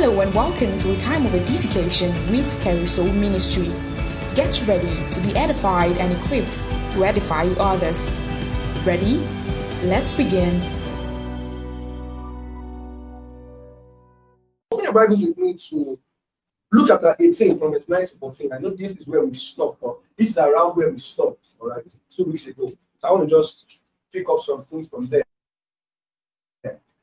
Hello and welcome to a time of edification with Carousel Ministry. Get ready to be edified and equipped to edify others. Ready? Let's begin. Open your Bibles with me to Luke chapter 18 from verse 9 to 14. I know this is where we stopped, or this is around where we stopped, all right, two weeks ago. So I want to just pick up some things from there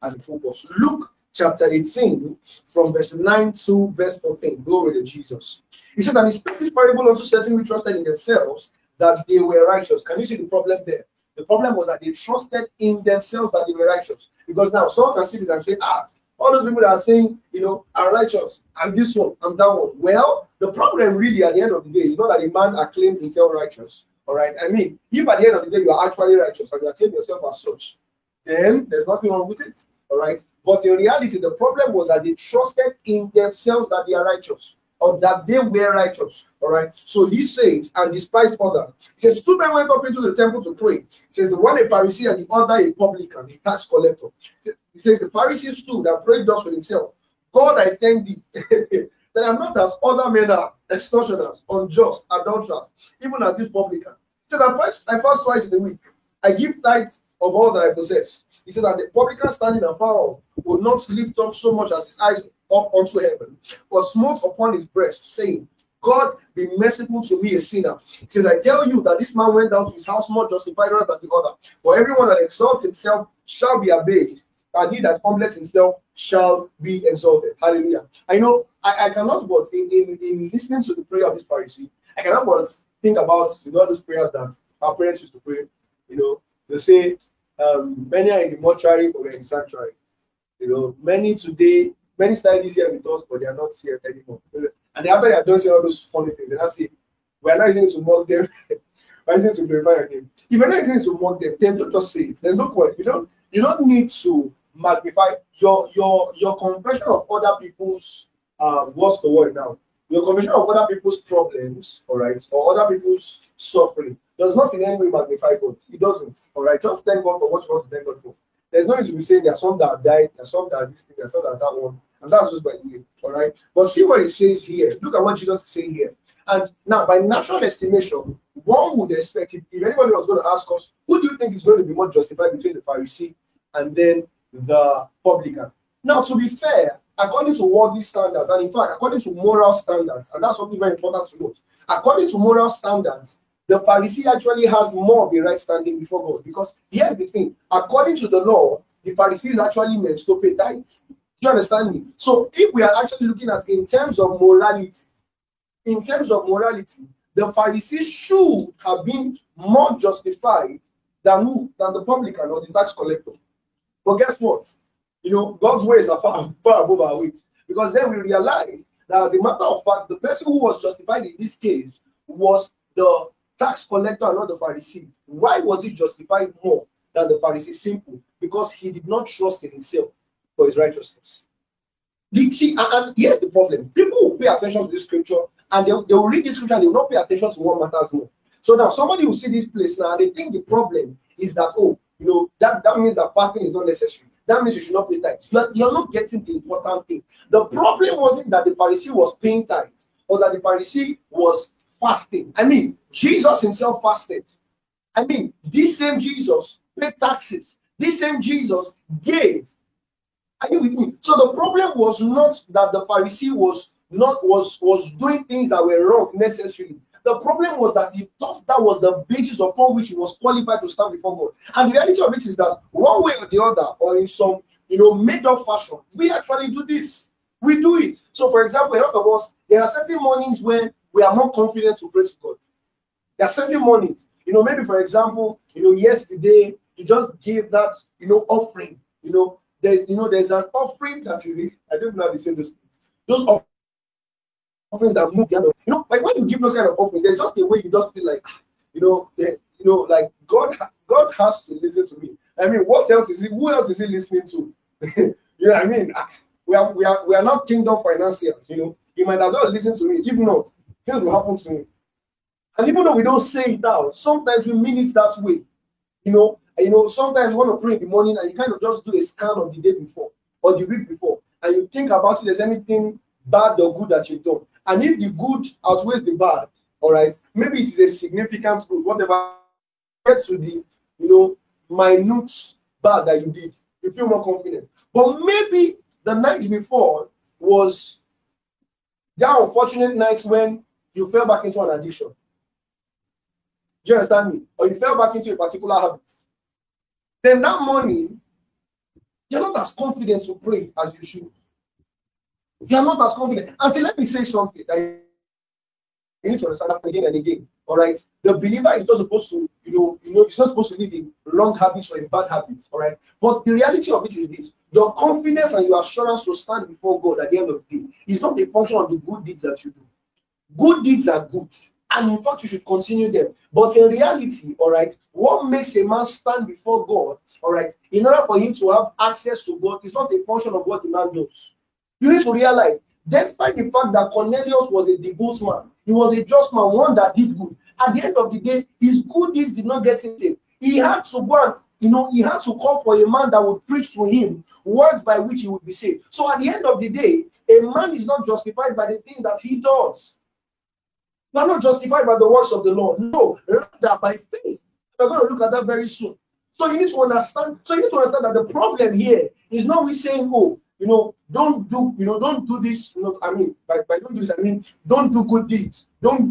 and focus. Luke chapter 18 from verse 9 to verse 14. Glory to Jesus. He says, And he spake this parable unto certain who trusted in themselves that they were righteous. Can you see the problem there? The problem was that they trusted in themselves that they were righteous. Because now someone can see this and say, ah, all those people that are saying, you know, are righteous, and this one, I'm that one. Well, the problem really at the end of the day is not that a man acclaims himself righteous. All right. I mean, if at the end of the day you are actually righteous and you acclaim yourself as such, then there's nothing wrong with it. All right. But in reality, the problem was that they trusted in themselves that they are righteous or that they were righteous. All right. So he says, and despised others, he says, two men went up into the temple to pray. He says, the one a Pharisee and the other a publican, a tax collector. He says, the Pharisee stood and prayed thus with himself God, I thank thee that I'm not as other men are, extortioners, unjust, adulterers, even as this publican. He said, I fast, I fast twice in a week. I give tithes of all that I possess. He said that the publican standing afar would not lift up so much as his eyes up unto heaven, but smote upon his breast, saying, God be merciful to me, a sinner. Said, I tell you that this man went down to his house more justified than the other. For everyone that exalts himself shall be abased, and he that humbleth himself shall be exalted. Hallelujah. I know I, I cannot but in, in, in listening to the prayer of this Pharisee, I cannot but think about you know those prayers that our parents used to pray. You know, they say, um, many are in the mortuary or in sanctuary. You know, many today, many studies here with us, but they are not here anymore. And the they are done saying all those funny things, they not say, we are not using to mock them, we are using to glorify name. If you're not using to mock them, then don't just say it. There's no point. You don't you don't need to magnify your your your confession of other people's um what's the word now? Your confession of other people's problems, all right, or other people's suffering does not in any way magnify God. It doesn't. All right. Just thank God for what you want to thank God for. There's no need to be saying there are some that have died, there are some that are this thing, there are some that are that one. And that's just by the way. All right. But see what it says here. Look at what Jesus is saying here. And now, by natural estimation, one would expect if, if anybody was going to ask us, who do you think is going to be more justified between the Pharisee and then the publican? Now, to be fair, according to worldly standards, and in fact, according to moral standards, and that's something very important to note, according to moral standards, the Pharisee actually has more of a right standing before God. Because here's the thing according to the law, the Pharisee is actually meant to pay tithes. Do you understand me? So if we are actually looking at in terms of morality, in terms of morality, the Pharisee should have been more justified than who? Than the publican or the tax collector. But guess what? You know, God's ways are far, far above our ways. Because then we realize that as a matter of fact, the person who was justified in this case was the tax collector and not the Pharisee. Why was he justified more than the Pharisee? Simple, because he did not trust in himself for his righteousness. See, and, and here's the problem: people will pay attention to this scripture and they, they will read this scripture and they will not pay attention to what matters more. So now somebody will see this place now and they think the problem is that oh, you know, that, that means that fasting is not necessary. That means you should not pay tithes. You are, you're not getting the important thing. The problem wasn't that the Pharisee was paying tithes or that the Pharisee was fasting. I mean, Jesus himself fasted. I mean, this same Jesus paid taxes. This same Jesus gave. Are you with me? So the problem was not that the Pharisee was not was was doing things that were wrong necessarily. The problem was that he thought that was the basis upon which he was qualified to stand before God. And the reality of it is that one way or the other, or in some you know made up fashion, we actually do this. We do it. So, for example, a lot of us, there are certain mornings when we are more confident to pray to God. There are certain mornings, you know, maybe for example, you know, yesterday you just gave that, you know, offering. You know, there's, you know, there's an offering that is, I don't know how to say those things. Those offerings that move the other. You know, like when you give those kind of offerings, there's just a way you just feel like, you know, you know, like God, God has to listen to me. I mean, what else is he? Who else is he listening to? you know, what I mean, ah, we are, we are, we are not kingdom financiers. You know, he might have just listened to me. If not, things will happen to me. And even though we don't say it out, sometimes we mean it that way. You know, and, you know, sometimes you want to pray in the morning and you kind of just do a scan of the day before or the week before. and you think about if there's anything bad or good that you've done. And if the good outweighs the bad, all right, maybe it is a significant good, whatever, get to the, you know, minute bad that you did, you feel more confident. But maybe the night before was that unfortunate night when you fell back into an addiction. Do you understand me? Or you fell back into a particular habit. Then that morning, you're not as confident to pray as you should. You are not as confident. And see, let me say something that you need to understand again and again. All right. The believer is not supposed to, you know, you know, it's not supposed to live in wrong habits or in bad habits. All right. But the reality of it is this your confidence and your assurance to stand before God at the end of the day is not a function of the good deeds that you do. Good deeds are good, and in fact, you should continue them. But in reality, all right, what makes a man stand before God, all right, in order for him to have access to God, is not a function of what the man does. You need to realize, despite the fact that Cornelius was a devout man, he was a just man, one that did good. At the end of the day, his good deeds did not get him saved. He had to go and you know, he had to call for a man that would preach to him words by which he would be saved. So at the end of the day, a man is not justified by the things that he does. You are not justified by the works of the Lord. No, rather by faith. We're going to look at that very soon. So you need to understand. So you need to understand that the problem here is not we saying, "Oh, you know, don't do, you know, don't do this." You know, I mean, by, by don't do this, I mean, don't do good deeds. Don't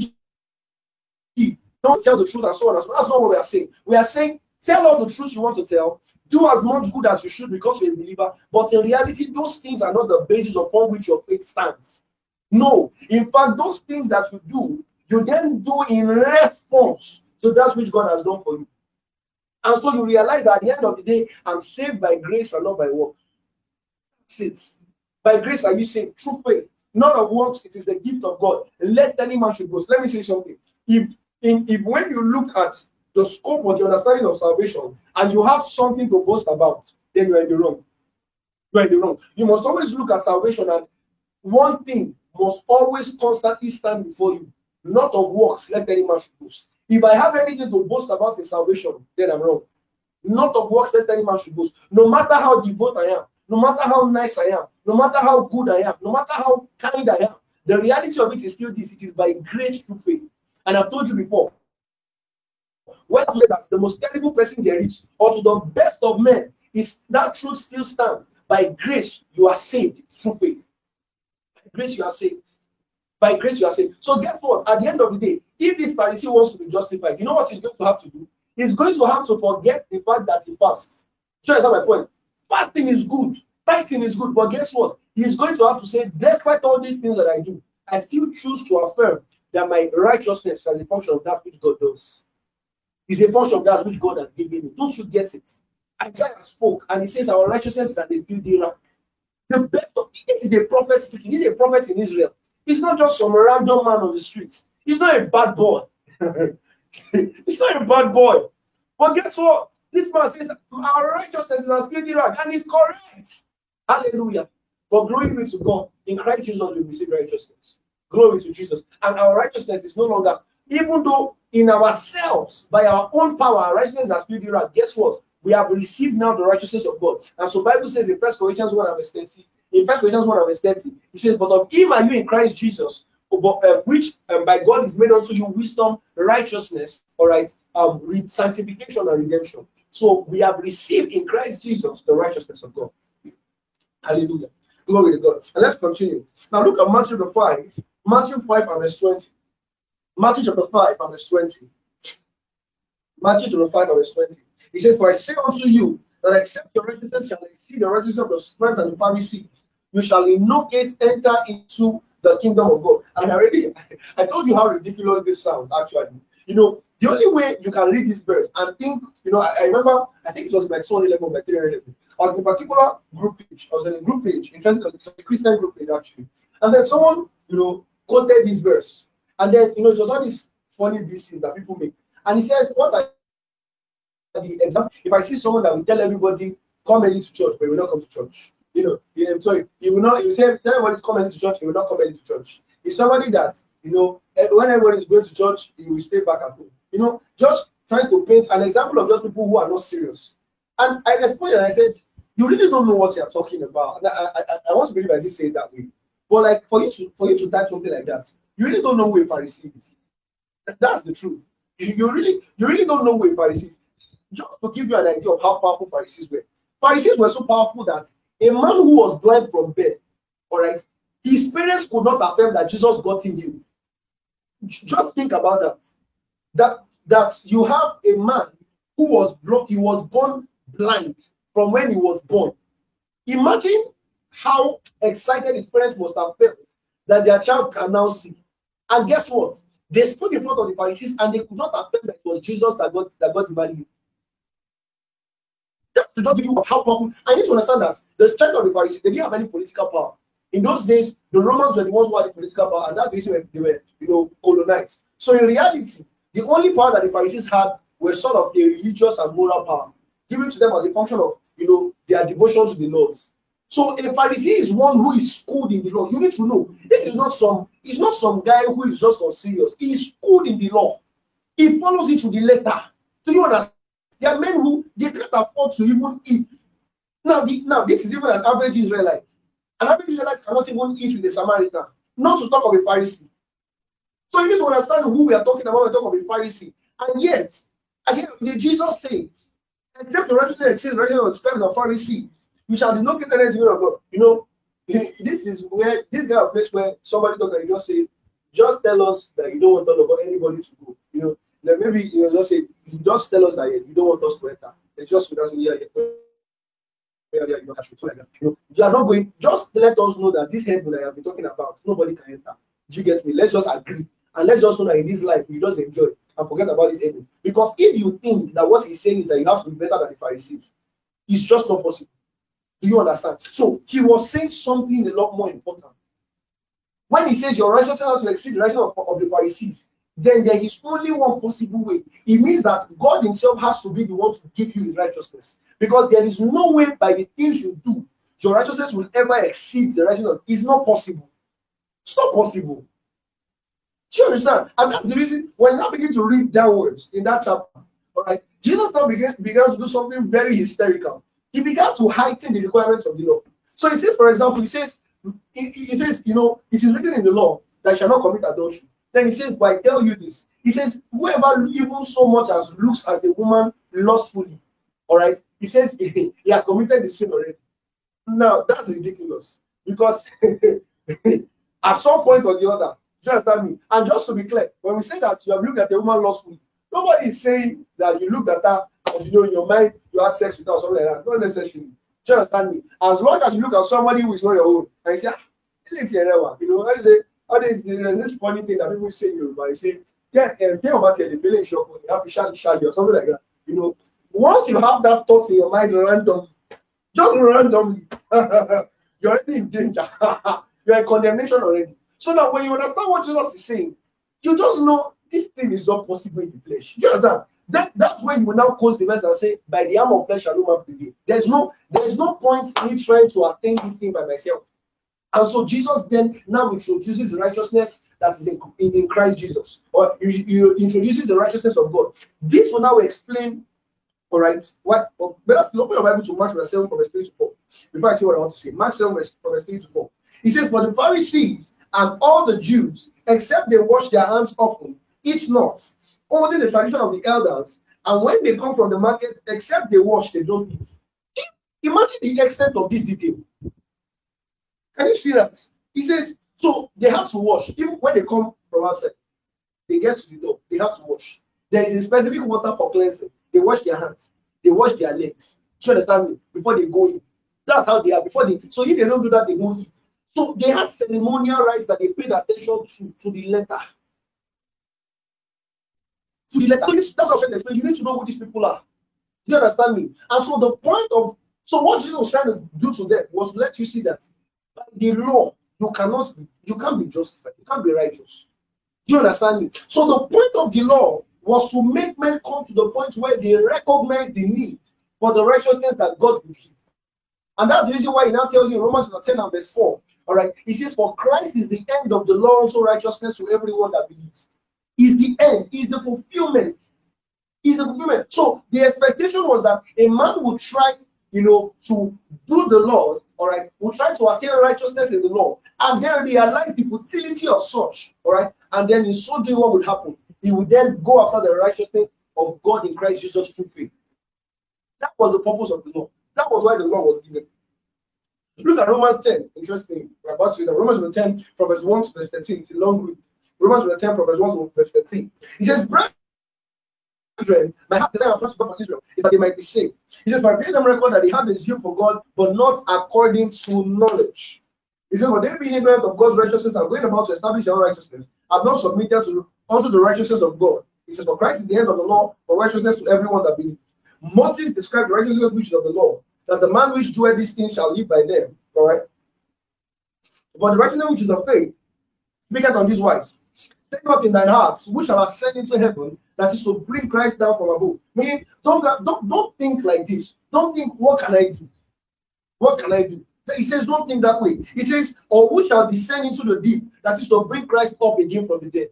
give, don't tell the truth and so on. And so that's not what we are saying. We are saying tell all the truth you want to tell. Do as much good as you should because you're a believer. But in reality, those things are not the basis upon which your faith stands. No, in fact, those things that you do you then do in response to that which God has done for you. And so you realize that at the end of the day, I'm saved by grace and not by works. It. By grace are you saved through faith, not of works. It is the gift of God. Let any man should boast. Let me say something. If in if when you look at the scope of the understanding of salvation and you have something to boast about, then you are in the wrong. You are in the wrong. You must always look at salvation and one thing must always constantly stand before you not of works, let any man should boast. If I have anything to boast about in salvation, then I'm wrong. Not of works, let any man should boast. No matter how devout I am, no matter how nice I am, no matter how good I am, no matter how kind I am, the reality of it is still this it is by grace through faith. And I've told you before, whether that's the most terrible person there is, or to the best of men, is that truth still stands. By grace, you are saved through faith. By grace, you are saved. By grace, you are saved. So, guess what? At the end of the day, if this Pharisee wants to be justified, you know what he's going to have to do? He's going to have to forget the fact that he passed. Sure, that's my point. Fasting is good, tithing is good, but guess what? He's going to have to say, despite all these things that I do, I still choose to affirm that my righteousness is a function of that which God does. Is a function of that which God has given me. Don't you get it? Isaiah spoke and he says, Our righteousness is a filthy rag. The best of it is a prophet speaking. He's a prophet in Israel. He's not just some random man on the streets. He's not a bad boy. he's not a bad boy. But guess what? This man says, Our righteousness is as filthy rag, and he's correct. Hallelujah. But glory be to God. In Christ Jesus, we receive righteousness. Glory to Jesus. And our righteousness is no longer, even though in ourselves, by our own power, our righteousness is filthy rag. Guess what? We have received now the righteousness of God. And so Bible says in First Corinthians 1 verse 30, in First Corinthians 1 verse 30, he says, But of him are you in Christ Jesus, uh, which um, by God is made unto you wisdom, righteousness, all right, um, sanctification and redemption. So we have received in Christ Jesus the righteousness of God. Hallelujah. Glory to God. And let's continue. Now look at Matthew the 5, Matthew 5 and verse 20. Matthew chapter 5 and verse 20. Matthew chapter 5 and verse 20. He says, For I say unto you that except your righteousness shall exceed the righteousness of the scribes and the Pharisees, you shall in no case enter into the kingdom of God. And I already, I told you how ridiculous this sounds, actually. You know, the only way you can read this verse and think, you know, I, I remember, I think it was my 211 by 311. I was in a particular group page, I was in a group page, interesting, it's a Christian group page actually. And then someone, you know, quoted this verse. And then, you know, it was all these funny BCs that people make. And he said, What are the example? If I see someone that will tell everybody, come early to church, but will not come to church you know, I'm sorry, he will not, you say, tell everybody come to church, he will not come early to church. He's somebody that, you know, eh, when everybody is going to church, he will stay back at home. You know, just trying to paint an example of just people who are not serious. And I responded and I said, you really don't know what you're talking about. And I, I, I want to believe I did say it that way. But like for you to for you to type something like that, you really don't know who a Pharisee is. That's the truth. You, you really you really don't know who a Pharisee is. Just to give you an idea of how powerful Pharisees were. Pharisees were so powerful that a man who was blind from birth, all right, his parents could not affirm that Jesus got him healed. Just think about that. That that you have a man who was blocked, he was born blind from when he was born. Imagine how excited his parents must have felt that their child can now see. And guess what? They stood in front of the Pharisees and they could not affirm that it was Jesus that got that got healed. Just to just give you how powerful. I need to understand that the strength of the Pharisees, they didn't have any political power. In those days, the Romans were the ones who had the political power, and that's the reason they were, you know, colonized. So in reality, the only power that the Pharisees had were sort of a religious and moral power, given to them as a function of, you know, their devotion to the laws. So a Pharisee is one who is schooled in the law. You need to know this is not some, it's not some guy who is just unserious. He is schooled in the law. He follows it to the letter. So you understand? There are men who they can't afford to even eat. Now, the, now this is even an average Israelite. An average Israelite cannot even eat with a Samaritan, not to talk of a Pharisee. So you need to understand who we are talking about. when we talk of a Pharisee. And yet, again, Jesus says, except the righteousness exceeds the righteousness of and Pharisees, you shall be no greater than the of God. You know, this is where this kind of place where somebody talk and just say, just tell us that you don't want to talk about anybody to go. You know, then maybe you just say, you just tell us that you don't want us to enter. They just would yeah, yeah, yeah, you, you are not going, just let us know that this heaven I have been talking about, nobody can enter. Do you get me? Let's just agree. And let's just know that in this life, we just enjoy and forget about this heaven. Because if you think that what he's saying is that you have to be better than the Pharisees, it's just not possible. Do you understand? So he was saying something a lot more important. When he says your righteousness has to exceed the righteousness of, of the Pharisees, then there is only one possible way. It means that God Himself has to be the one to give you righteousness. Because there is no way by the things you do, your righteousness will ever exceed the righteousness. It's not possible. It's not possible. Do you understand? And that's the reason when I begin to read downwards in that chapter, all right, Jesus now began, began to do something very hysterical. He began to heighten the requirements of the law. So he says, for example, he says, he, says, you know, it is written in the law that shall not commit adultery. Then he says, but I tell you this. He says, whoever even so much as looks at a woman lustfully, all right, he says he, has committed the sin already. Now that's ridiculous because at some point or the other, you understand me? And just to be clear, when we say that you have looked at a woman lustfully, nobody is saying that you looked at her and you know in your mind you had sex with her or something like that. Not necessarily. Do you understand me? As long as you look at somebody who is not your own and you say, ah, you know, I say, all this, there's this funny thing that people say in Yoruba, you say, yeah, and think about it, the feeling shock, you have to shout, shout, or something like that. You know, once you have that thought in your mind randomly, just randomly, you're already in danger. you're in condemnation already. So now when you understand what Jesus is saying, you just know this thing is not possible in the flesh. You understand? That, that's when you will now close the verse and say, By the arm of flesh shall no man prevail. There's no there's no point in trying to attain this thing by myself. And so Jesus then now introduces the righteousness that is in, in, Christ Jesus, or he, introduces the righteousness of God. This will now explain, all right, what well, better open your Bible to Mark verse 7 from verse 3 to 4. Before I see what I want to say. Mark 7 from verse 3 to 4. He says, For the Pharisees and all the Jews, except they wash their hands often, eat not, holding the tradition of the elders, and when they come from the market, except they wash, they don't eat. Imagine the extent of this detail. Can you see that? He says, so they have to wash, even when they come from outside, they get to the door, they have to wash. There is a specific water for cleansing. They wash their hands, they wash their legs. Do you understand me? Before they go in. That's how they are. Before they so if they don't do that, they don't eat. So they had ceremonial rites that they paid attention to, to the letter. To the letter. that's what I'm saying. You need to know who these people are. Do you understand me? And so the point of so what Jesus was trying to do to them was to let you see that by the law, you cannot be, you can't be justified, you can't be righteous. Do you understand me? So the point of the law was to make men come to the point where they recognize the need for the righteousness that God will give. And that's the reason why he now tells you in Romans 10 and verse 4 all right. He says, For Christ is the end of the law, also righteousness to everyone that believes. Is the end, is the fulfillment. Is the fulfillment. So the expectation was that a man would try, you know, to do the laws, all right, will try to attain righteousness in the law, and then realize the futility of such, all right, and then in so doing, what would happen? He would then go after the righteousness of God in Christ Jesus through faith. That was the purpose of the law. That was why the law was given. Look at Romans 10. Interesting. We're about to read Romans 10 from verse 1 to verse 13. It's a long read. Romans 10 from verse 1 to verse 13. He says, my heart desire for Israel is that they might be saved. He says, But I them record that they have a zeal for God, but not according to knowledge. He says, But they being ignorant of God's righteousness and going about to establish their own righteousness, have not submitted to unto the righteousness of God. He says, For Christ is the end of the law for righteousness to everyone that believes. Moses described the righteousness which is of the law, that the man which doeth these things shall live by them. All right. But the righteousness which is of faith speaketh on this wise. Take up in thine hearts, which shall ascend into heaven, that is to bring Christ down from above. Meaning, don't, don't, don't think like this. Don't think, what can I do? What can I do? He says, don't think that way. He says, or who shall descend into the deep, that is to bring Christ up again from the dead.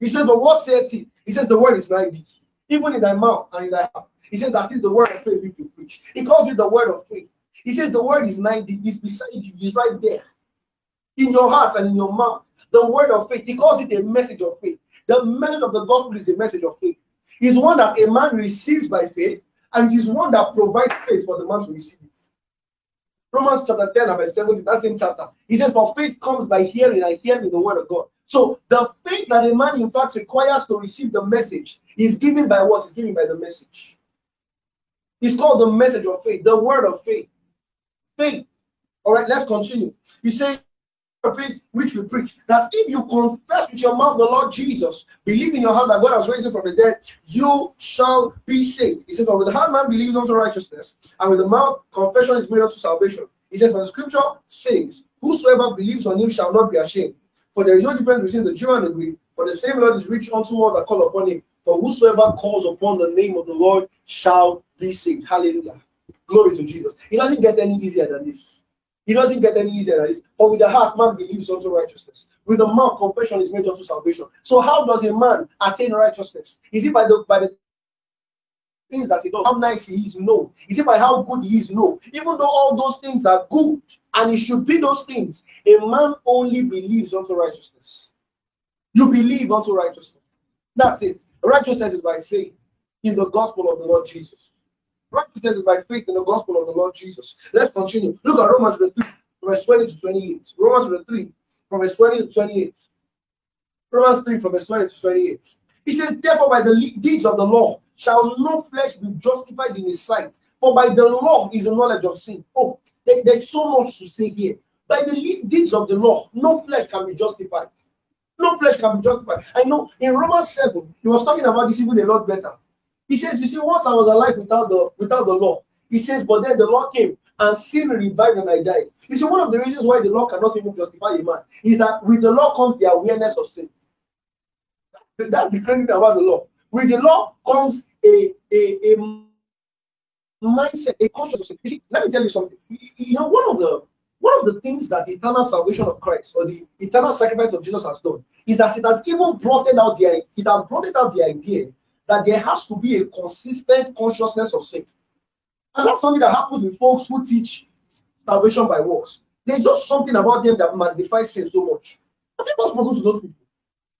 He says, but what saith he? He says, the word is nigh thee, even in thy mouth and in thy heart. He says, that is the word of faith which you preach. He calls it the word of faith. He says, the word is nigh thee, it's beside you, it's right there. In your heart and in your mouth. The word of faith. He calls it a message of faith. The message of the gospel is a message of faith. It's one that a man receives by faith, and it is one that provides faith for the man to receive it. Romans chapter 10 and verse 17, that same chapter. He says, For faith comes by hearing, and hearing the word of God. So the faith that a man in fact requires to receive the message is given by what? Is given by the message. It's called the message of faith, the word of faith. Faith. All right, let's continue. You say, faith which we preach that if you confess with your mouth the Lord Jesus, believe in your heart that God has raised him from the dead, you shall be saved. He said, But with the heart man believes unto righteousness, and with the mouth confession is made unto salvation. He says, For the scripture says, Whosoever believes on him shall not be ashamed. For there is no difference between the Jew and the Greek, for the same Lord is rich unto all that call upon him. For whosoever calls upon the name of the Lord shall be saved. Hallelujah. Glory to Jesus. It doesn't get any easier than this. It doesn't get any easier than this. For with the heart, man believes unto righteousness. With the mouth, confession is made unto salvation. So, how does a man attain righteousness? Is it by the by the things that he does? How nice he is? No. Is it by how good he is? No. Even though all those things are good and it should be those things, a man only believes unto righteousness. You believe unto righteousness. That's it. Righteousness is by faith in the gospel of the Lord Jesus. Is by faith in the gospel of the Lord Jesus. Let's continue. Look at Romans 3, verse 20 to 28. Romans 3, from verse 20 to 28. Romans 3, from verse 20 to 28. He says, Therefore, by the deeds of the law shall no flesh be justified in his sight. For by the law is the knowledge of sin. Oh, there, there's so much to say here. By the deeds of the law, no flesh can be justified. No flesh can be justified. I know in Romans 7, he was talking about this even a lot better. He says, You see, once I was alive without the without the law, he says, but then the law came and sin revived and I died. You see, one of the reasons why the law cannot even justify a man is that with the law comes the awareness of sin. That's the crazy thing about the law. With the law comes a, a, a mindset, a consciousness. You see, let me tell you something. You know, one of the one of the things that the eternal salvation of Christ or the eternal sacrifice of Jesus has done is that it has even brought out the it has brought out the idea that there has to be a consistent consciousness of sin. And that's something that happens with folks who teach salvation by works. There's just something about them that magnifies sin so much. Have you ever spoken to those people?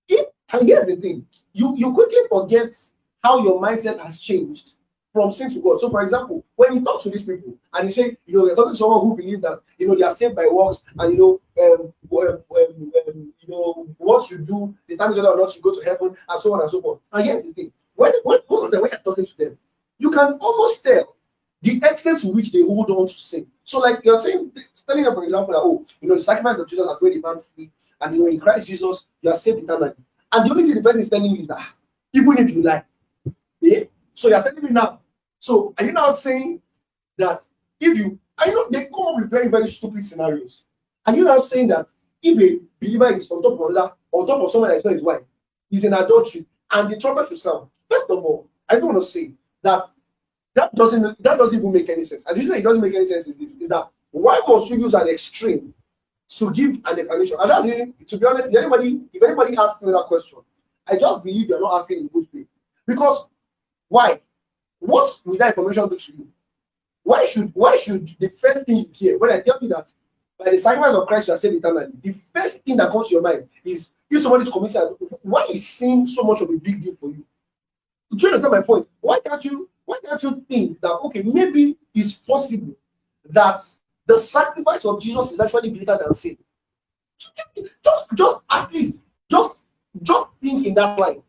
If, and here's the thing you, you quickly forget how your mindset has changed from sin to God. So, for example, when you talk to these people and you say, you know, you're talking to someone who believes that, you know, they are saved by works and, you know, um, um, um, you know, what you do, the time is whether or not you go to heaven, and so on and so forth. And here's the thing when, when, when you're talking to them, you can almost tell the extent to which they hold on to sin. So, like you're saying, telling them, for example, that, oh, you know, the sacrifice of Jesus has made a man free, and you know, in Christ Jesus, you are saved eternally. And the only thing the person is telling you is that, even if you lie, yeah. So you're telling me now. So are you now saying that if you, I know they come up with very very stupid scenarios. Are you now saying that if a believer is on top of another, on top of someone that is not his wife, is in adultery, and the trumpet will sound, First of all, I don't want to say that that doesn't that doesn't even make any sense. And the reason it doesn't make any sense is this: is that why must you use an extreme to give an explanation? And that's to be honest, if anybody if anybody asks me that question, I just believe you're not asking in good faith. Because why? What will that information do to you? why should why should the first thing you hear when I tell you that by the sacrifice of Christ you are saved eternally, the first thing that comes to your mind is if somebody is committing, why is sin so much of a big deal for you? Do you understand my point? Why can't you why can't you think that okay, maybe it's possible that the sacrifice of Jesus is actually greater than sin? Just just at least just just think in that line.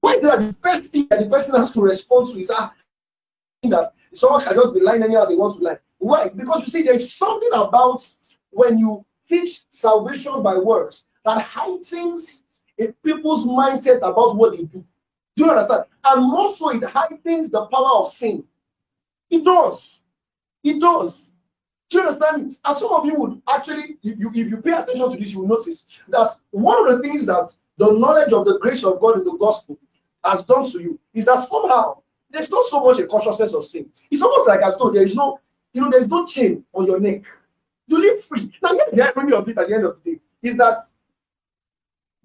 Why that the first thing that the person has to respond to is ah, that someone can just be lying anyhow they want to lie? Why? Because you see, there's something about when you teach salvation by works that heightens a people's mindset about what they do. Do you understand? And most so, it heightens the power of sin. It does. It does. Do you understand? And some of you would actually, if you, if you pay attention to this, you will notice that one of the things that the knowledge of the grace of God in the gospel has done to you is that somehow there's not so much a consciousness of sin. It's almost like as though there is no, you know, there's no chain on your neck. You live free. Now, the irony of it at the end of the day is that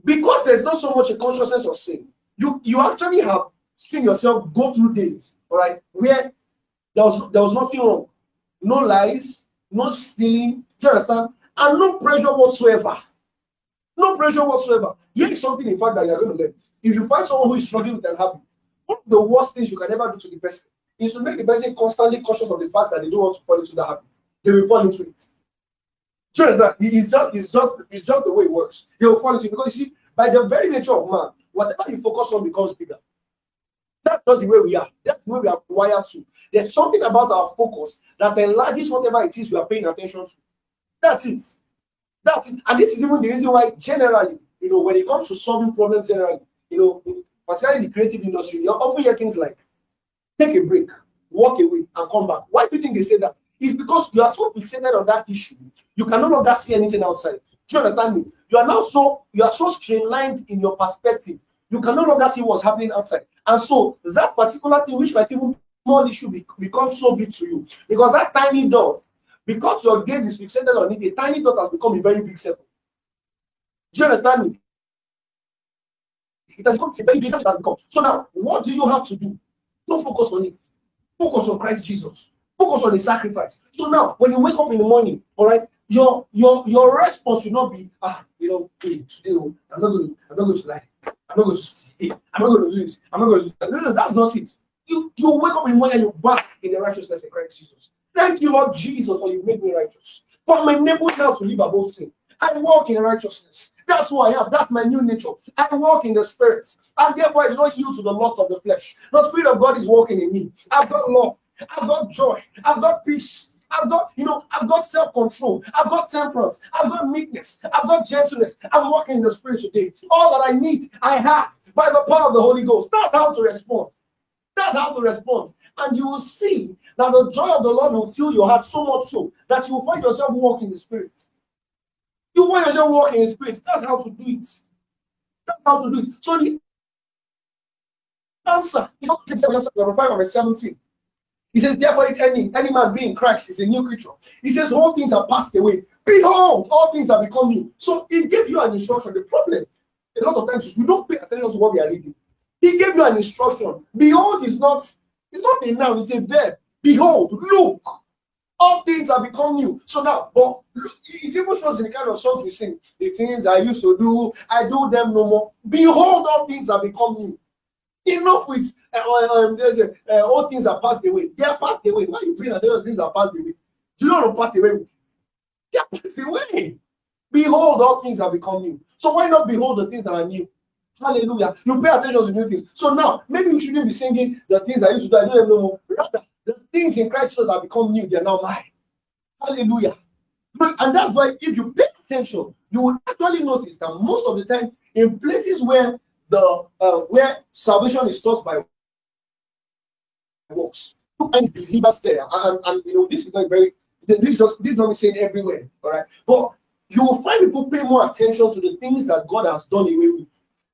because there's not so much a consciousness of sin, you you actually have seen yourself go through days, all right, where there was there was nothing wrong, no lies, no stealing, do you understand? And no pressure whatsoever. No pressure whatsoever. Here is something, in fact, that you're going to learn. If you find someone who is struggling with an habit, one of the worst things you can ever do to the person is to make the person constantly conscious of the fact that they don't want to fall into that habit. They will fall into it. You understand? It's just, it's just, it's just the way it works. They will fall into it because you see, by the very nature of man, whatever you focus on becomes bigger. That's just the way we are. That's the way we are wired to. There's something about our focus that enlarges whatever it is we are paying attention to. That's it. That's it. And this is even the reason why, generally, you know, when it comes to solving problems, generally, you know, particularly in the creative industry, you often hear things like take a break, walk away, and come back. Why do you think they say that? It's because you are so fixated on that issue, you can no longer see anything outside. Do you understand me? You are now so you are so streamlined in your perspective. You can no longer see what's happening outside. And so that particular thing, which might even small issue, be, becomes so big to you because that tiny dot, because your gaze is fixated on it, a tiny dot has become a very big circle. Do you understand me? It has become a very big has become. So now, what do you have to do? Don't focus on it. Focus on Christ Jesus. Focus on the sacrifice. So now, when you wake up in the morning, all right, your your your response should not be ah you know hey, today I'm not going I'm not going to lie I'm not going to steal I'm not going to do this I'm not going to do that. No, no, that's not it. You you wake up in the morning and you back in the righteousness in Christ Jesus. Thank you, Lord Jesus, for you made me righteous. For my neighbor now to live above sin. I walk in righteousness. That's who I am. That's my new nature. I walk in the spirit. And therefore, I do not yield to the lust of the flesh. The spirit of God is walking in me. I've got love. I've got joy. I've got peace. I've got, you know, I've got self-control, I've got temperance, I've got meekness, I've got gentleness. I'm walking in the spirit today. All that I need, I have by the power of the Holy Ghost. That's how to respond. That's how to respond. And you will see that the joy of the Lord will fill your heart so much so that you will find yourself walking in the spirit. You find yourself walking in the spirit. That's how to do it. That's how to do it. So the answer is not 5 verse 17. He says, Therefore, if any, any man be in Christ is a new creature. He says, All things are passed away. Behold, all things are become new. So he gave you an instruction. The problem, a lot of times, is we don't pay attention to what we are reading. He gave you an instruction. Behold is not, it's not a noun, it's a verb. Behold, look, all things are become new. So now, but it even shows in the kind of songs we sing. The things I used to do, I do them no more. Behold, all things are become new. Enough with uh, um, there's uh, all things are passed away. They are passed away. Why are you praying that those things are passed away? Do you know what passed away with? They are passed away. Behold, all things have become new. So why not behold the things that are new? Hallelujah. You pay attention to new things. So now, maybe you shouldn't be singing the things I used to do. I don't know more. Rather, the things in Christ that have become new, they're now mine. Hallelujah. And that's why if you pay attention, you will actually notice that most of the time, in places where the uh, where salvation is taught by works. And believers there, and, and you know, this is not very this is just this is not me saying everywhere, all right. But you will find people pay more attention to the things that God has done away with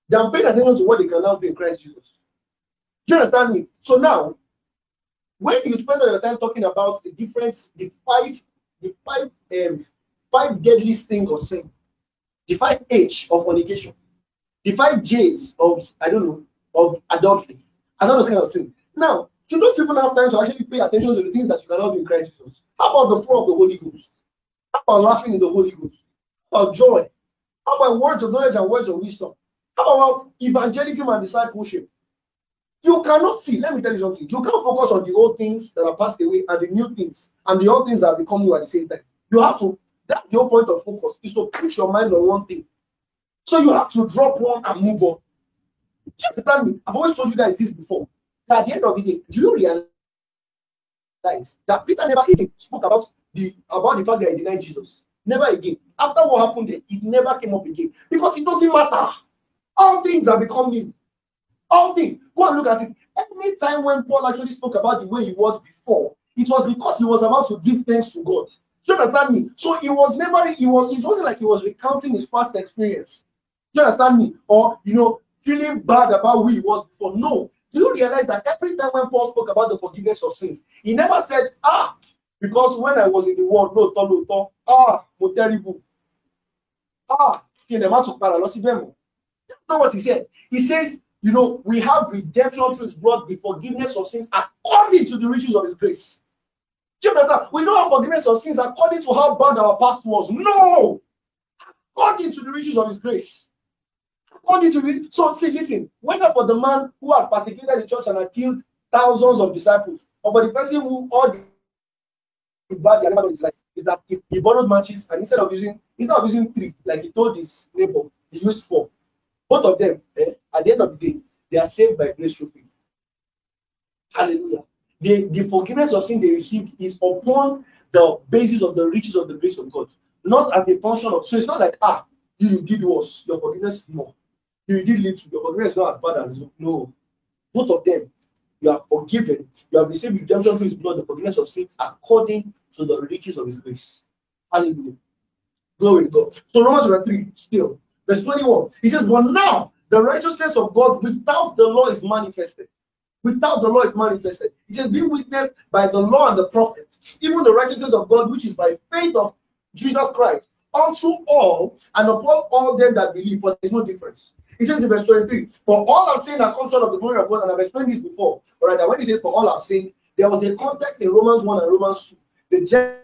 than paying attention to what they can now do in Christ Jesus. Do you understand me? So now, when you spend all your time talking about the difference, the five, the five, um, five deadly things of sin, the five H of fornication, the five J's of I don't know of adultery, and all those kind of things. Now, You don't even have time to actually pay attention to the things that you cannot do in Christ Jesus. How about the flow of the Holy Ghost? How about laughing in the Holy Ghost? How about joy? How about words of knowledge and words of wisdom? How about evangelism and discipleship? You cannot see, let me tell you something. You can't focus on the old things that are passed away and the new things and the old things that have become new at the same time. You have to, that's your point of focus, is to put your mind on one thing. So you have to drop one and move on. I've always told you guys this before. That at the end of the day, do you realize that Peter never even spoke about the about the fact that he denied Jesus? Never again. After what happened there, it never came up again. Because it doesn't matter. All things have become new. All things. Go and look at it. Any time when Paul actually spoke about the way he was before, it was because he was about to give thanks to God. Do you understand me? So he was never, he was, it wasn't like he was recounting his past experience. Do you understand me? Or, you know, feeling bad about who he was before. No. Do you realize that every time when Paul spoke about the forgiveness of sins, he never said, ah, because when I was in the world, no, no, no, ah, mo terrible. Ah, kí ni má tún padà. That's not what he said. He says, you know, we have redemption through his blood, the forgiveness of sins according to the riches of his grace. Do you understand? We don't have forgiveness of sins according to how bad our past was. No! According to the riches of his grace. According to the so see, listen, whether for the man who had persecuted the church and had killed thousands of disciples, or for the person who all the bad the animal his life, is that he, he borrowed matches and instead of using instead of using three, like he told his neighbor, he used four. Both of them, eh, at the end of the day, they are saved by grace through faith. Hallelujah. The, the forgiveness of sin they received is upon the basis of the riches of the grace of God, not as a function of. So it's not like, ah, you, did worse, your forgiveness is more. You did little, your forgiveness not as bad as. No. Both of them, you are forgiven. You have received redemption through his blood, the forgiveness of sins, according to the riches of his grace. Hallelujah. Glory to God. So Romans 3, still, verse 21, he says, But now the righteousness of God without the law is manifested. Without the law is manifested. It has been witnessed by the law and the prophets, even the righteousness of God, which is by faith of Jesus Christ, unto all and upon all them that believe, for there is no difference. It says in verse 23, For all have sinned and come short of the glory of God, and I've explained this before. All right, that when he says, For all have sinned, there was a context in Romans 1 and Romans 2. The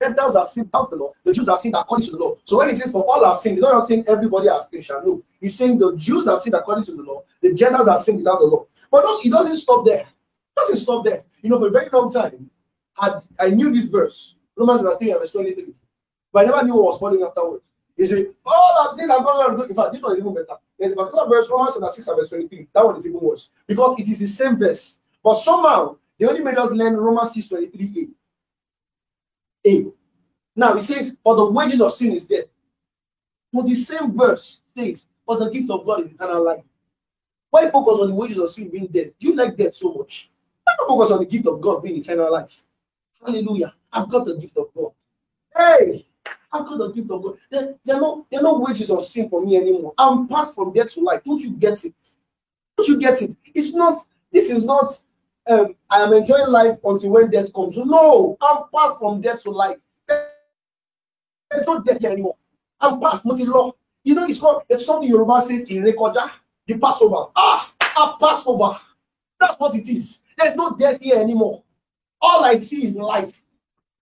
Gentiles have sinned without the law, the Jews have sinned according to the law. So when he says, For all have sinned, he's not saying everybody has sinned, shall know. He's saying the Jews have sinned according to the law, the Gentiles have sinned without the law. But no, it doesn't stop there. It doesn't stop there. You know, for a very long time, I, I knew this verse, Romans 3 verse 23. But I never knew what was following afterwards. He said, All I've seen, I've gone In fact, this one is even better. There's a particular verse, Romans 6 verse 23. That one is even worse. Because it is the same verse. But somehow, they only made us learn Romans 6 23a. A. Now it says, For the wages of sin is death. But the same verse says, For the gift of God is eternal life. Why focus on the wages of sin being death? You like death so much? Why not focus on the gift of God being eternal life? Hallelujah. I've got the gift of God. Hey, I've got the gift of God. There, there, are no, there are no wages of sin for me anymore. I'm passed from death to life. Don't you get it? Don't you get it? It's not, this is not, um, I am enjoying life until when death comes. No, I'm passed from death to life. There's no death here anymore. I'm past multi law. You know, it's called, it's something Yoruba says in Rekoja the Passover. Ah, a Passover. That's what it is. There's no death here anymore. All I see is life.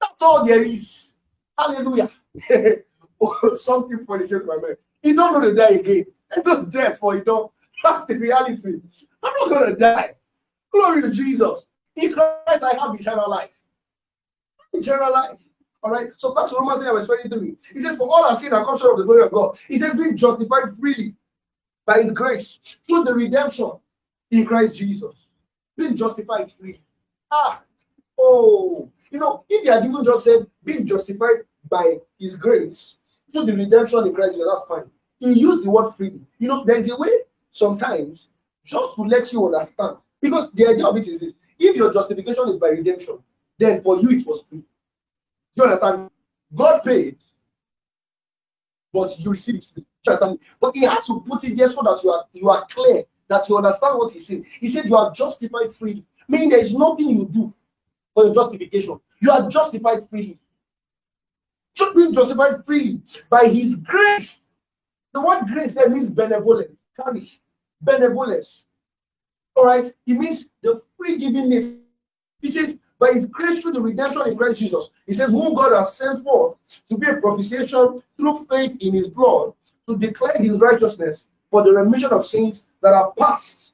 That's all there is. Hallelujah. Something funny came to my mind. He don't know to die again. I don't death for you don't. That's the reality. I'm not gonna die. Glory to Jesus. In Christ, I have eternal life. Eternal life. All right. So back to Romans 3, verse 23. He says, For all have seen and come short of the glory of God. He said, being justified freely by his grace through the redemption in Christ Jesus. Being justified freely. Ah, oh, you know, if you had even just said being justified by his grace through the redemption in Christ that's fine. He used the word freely. You know, there's a way sometimes just to let you understand. Because the idea of it is this if your justification is by redemption, then for you it was free. You understand? God paid, but you receive it free? But he had to put it there so that you are you are clear that you understand what he's saying. He said you are justified freely, meaning there is nothing you do for your justification. You are justified freely. Should be justified freely by his grace. The word grace there means benevolence, charis, benevolence. All right, it means the free giving name. He says, by his grace through the redemption in Christ Jesus. He says, whom God has sent forth to be a propitiation through faith in his blood to declare his righteousness for the remission of sins that are past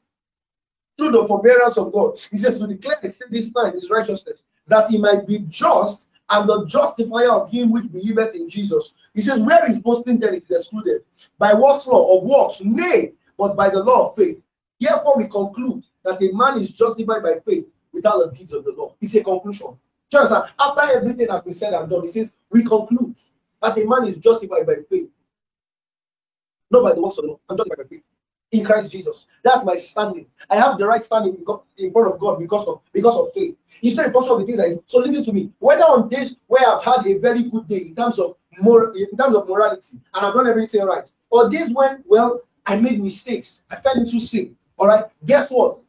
through the forbearance of God. He says to declare this time his righteousness, that he might be just and the justifier of him which believeth in Jesus. He says, Where is boasting then is excluded? By what law? Of works? Nay, but by the law of faith. Therefore, we conclude that a man is justified by faith without the deeds of the law. It's a conclusion. Just after everything has been said and done, he says, We conclude that a man is justified by faith, not by the works of the law. I'm justified by faith in Christ Jesus. That's my standing. I have the right standing in front of God because of because of faith. It's not of the things do. So listen to me. Whether on days where I've had a very good day in terms of more in terms of morality and I've done everything right, or days when well I made mistakes, I fell into sin. All right. Guess what?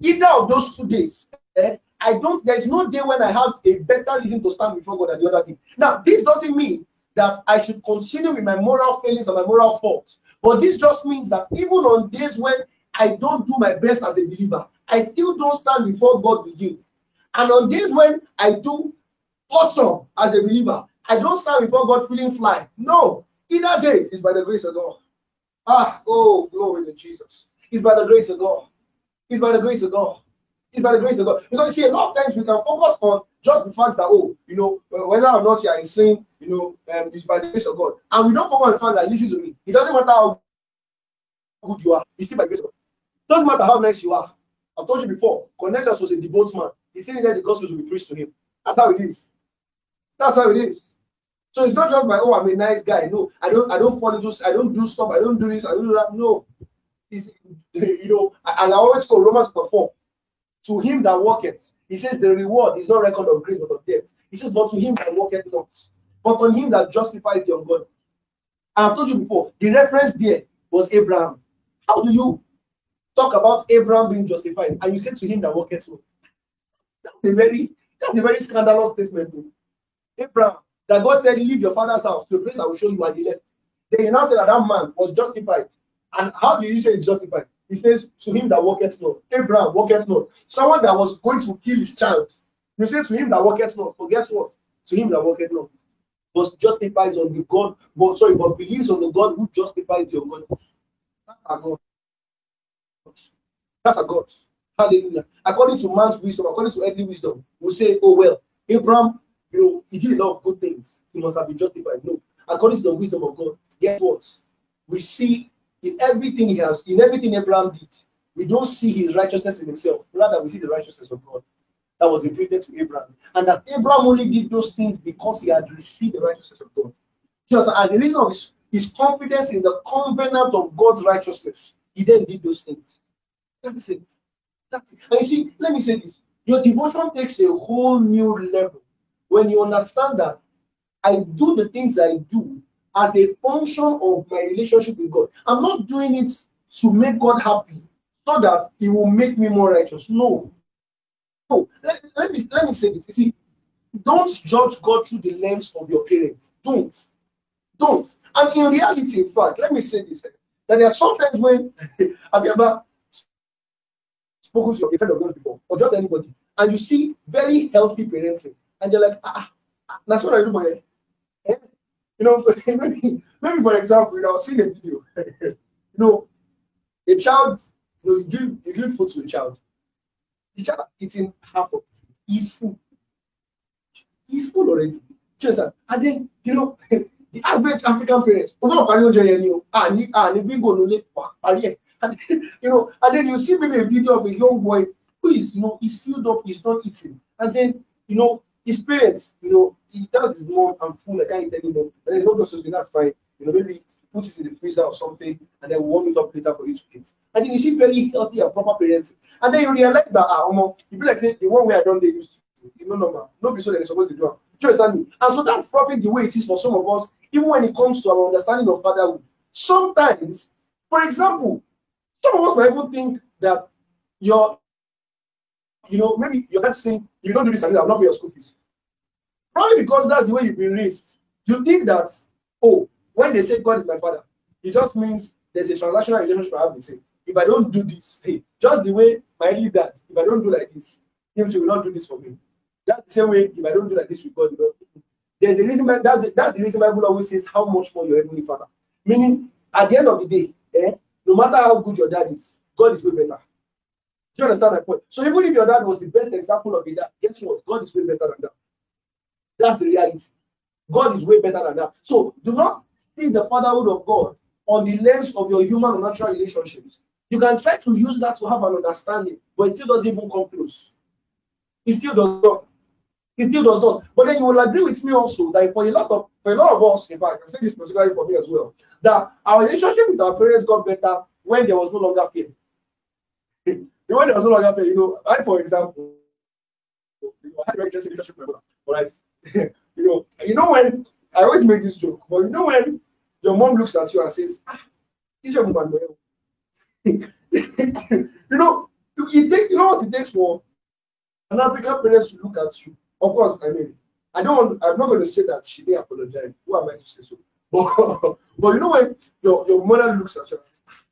Either of those two days, eh, I don't. There is no day when I have a better reason to stand before God than the other day. Now, this doesn't mean that I should continue with my moral failings and my moral faults. But this just means that even on days when I don't do my best as a believer, I still don't stand before God with guilt. And on days when I do awesome as a believer, I don't stand before God feeling fly. No, either days is by the grace of God. Ah, oh, glory to Jesus. It's by the grace of God. It's by the grace of God. It's by the grace of God. Because you see, a lot of times we can focus on just the fact that, oh, you know, whether or not you are in sin, you know, um, it's by the grace of God. And we don't focus on the fact that, listen to me, it doesn't matter how good you are, it's still by grace of God. It doesn't matter how nice you are. I've told you before, Cornelius was a devout man. He said that the gospel will be preached to him. That's how it is. That's how it is. So it's not just by oh I'm a nice guy. No, I don't I don't fall into I don't do stuff. I don't do this. I don't do that. No, it's you know as I always call Romans 4 to him that worketh. He says the reward is not record of grace but of debt. He says, but to him that worketh not, but on him that justifies the ungodly. And I've told you before, the reference there was Abraham. How do you talk about Abraham being justified and you say to him that worketh not? That's a very that's a very scandalous statement. Abraham, that God said, Leave your father's house to a place I will show you at the left. Then you now say that that man was justified. And how did you say he's justified? He says, To him that walketh not. Abraham walketh not. Someone that was going to kill his child. You say to him that walketh not. But guess what? To him that walketh not. But justifies on the God, but sorry, but believes on the God who justifies your God. That's our God. That's a God. Hallelujah. According to man's wisdom, according to earthly wisdom, we say, oh well, Abraham, you know, he did a lot of good things. He must have been justified. No. According to the wisdom of God, guess what? We see in everything he has, in everything Abraham did, we don't see his righteousness in himself. Rather, we see the righteousness of God that was imputed to Abraham. And that Abraham only did those things because he had received the righteousness of God. Just as a reason of his, his confidence in the covenant of God's righteousness, he then did those things. That's it. That's it. And you see, let me say this your devotion takes a whole new level when you understand that I do the things I do as a function of my relationship with God. I'm not doing it to make God happy so that He will make me more righteous. No. No. Let, let, me, let me say this. You see, don't judge God through the lens of your parents. Don't. Don't. And in reality, in fact, let me say this. That there are sometimes when have you ever spoken to your friend of yours before, or just anybody, and you see very healthy parenting, and you're like, ah, ah that's what I do my you know, maybe, maybe for example, you know, I've seen a video. you know, a child, you know, you give you give food to a child. The child eating half of. He's full. He's full already. Just that. And then, you know, the average African parents, oh no, on you ah, ni no le And you know, and then you see maybe a video of a young boy who is, you know, he's filled up, he's not eating. And then, you know, his parents, you know, he tells his mom, I'm full, I can't eat anymore. And there's no groceries, that's fine. You know, maybe put it in the freezer or something and then warm it up later for you to eat. And then you see very healthy and proper parenting. And then you realize that, ah, um, you be like, the one way I don't they used to, you know, normal. Nobody so they're supposed to do it. Do you understand me? And so that's probably the way it is for some of us, even when it comes to our understanding of fatherhood. Sometimes, for example, some of us might even think that your, you know, maybe you're not saying you don't do this and this, I'll not pay your school fees. Probably because that's the way you've been raised. You think that, oh, when they say God is my father, it just means there's a transactional relationship I have with him. if I don't do this, hey, just the way my earthly dad, if I don't do like this, him too will not do this for me. That's the same way if I don't do like this with God, you know. There's the reason that's the, that's the reason Bible always says how much more your heavenly father. Meaning, at the end of the day, eh, no matter how good your dad is, God is way better. Do you understand my point? So even if your dad was the best example of a dad, guess what? God is way better than that. That's the reality. God is way better than that. So do not see the fatherhood of God on the lens of your human or natural relationships. You can try to use that to have an understanding, but it still doesn't even come close. It still does not. It still does not. But then you will agree with me also that for a lot of for a lot of us, in fact, I say this particularly for me as well, that our relationship with our parents got better when there was no longer fear. when there was no longer fear, you know, I, for example, you know, I had a very interesting relationship with my mother. All right. you know, you know when I always make this joke, but you know when your mom looks at you and says, ah, this your woman well. you know, it take, you know what it takes for an African parent to look at you. Of course, I mean, I don't I'm not going to say that she didn't apologize. Who am I to say so? But, but you know when your, your mother looks at you and says, ah,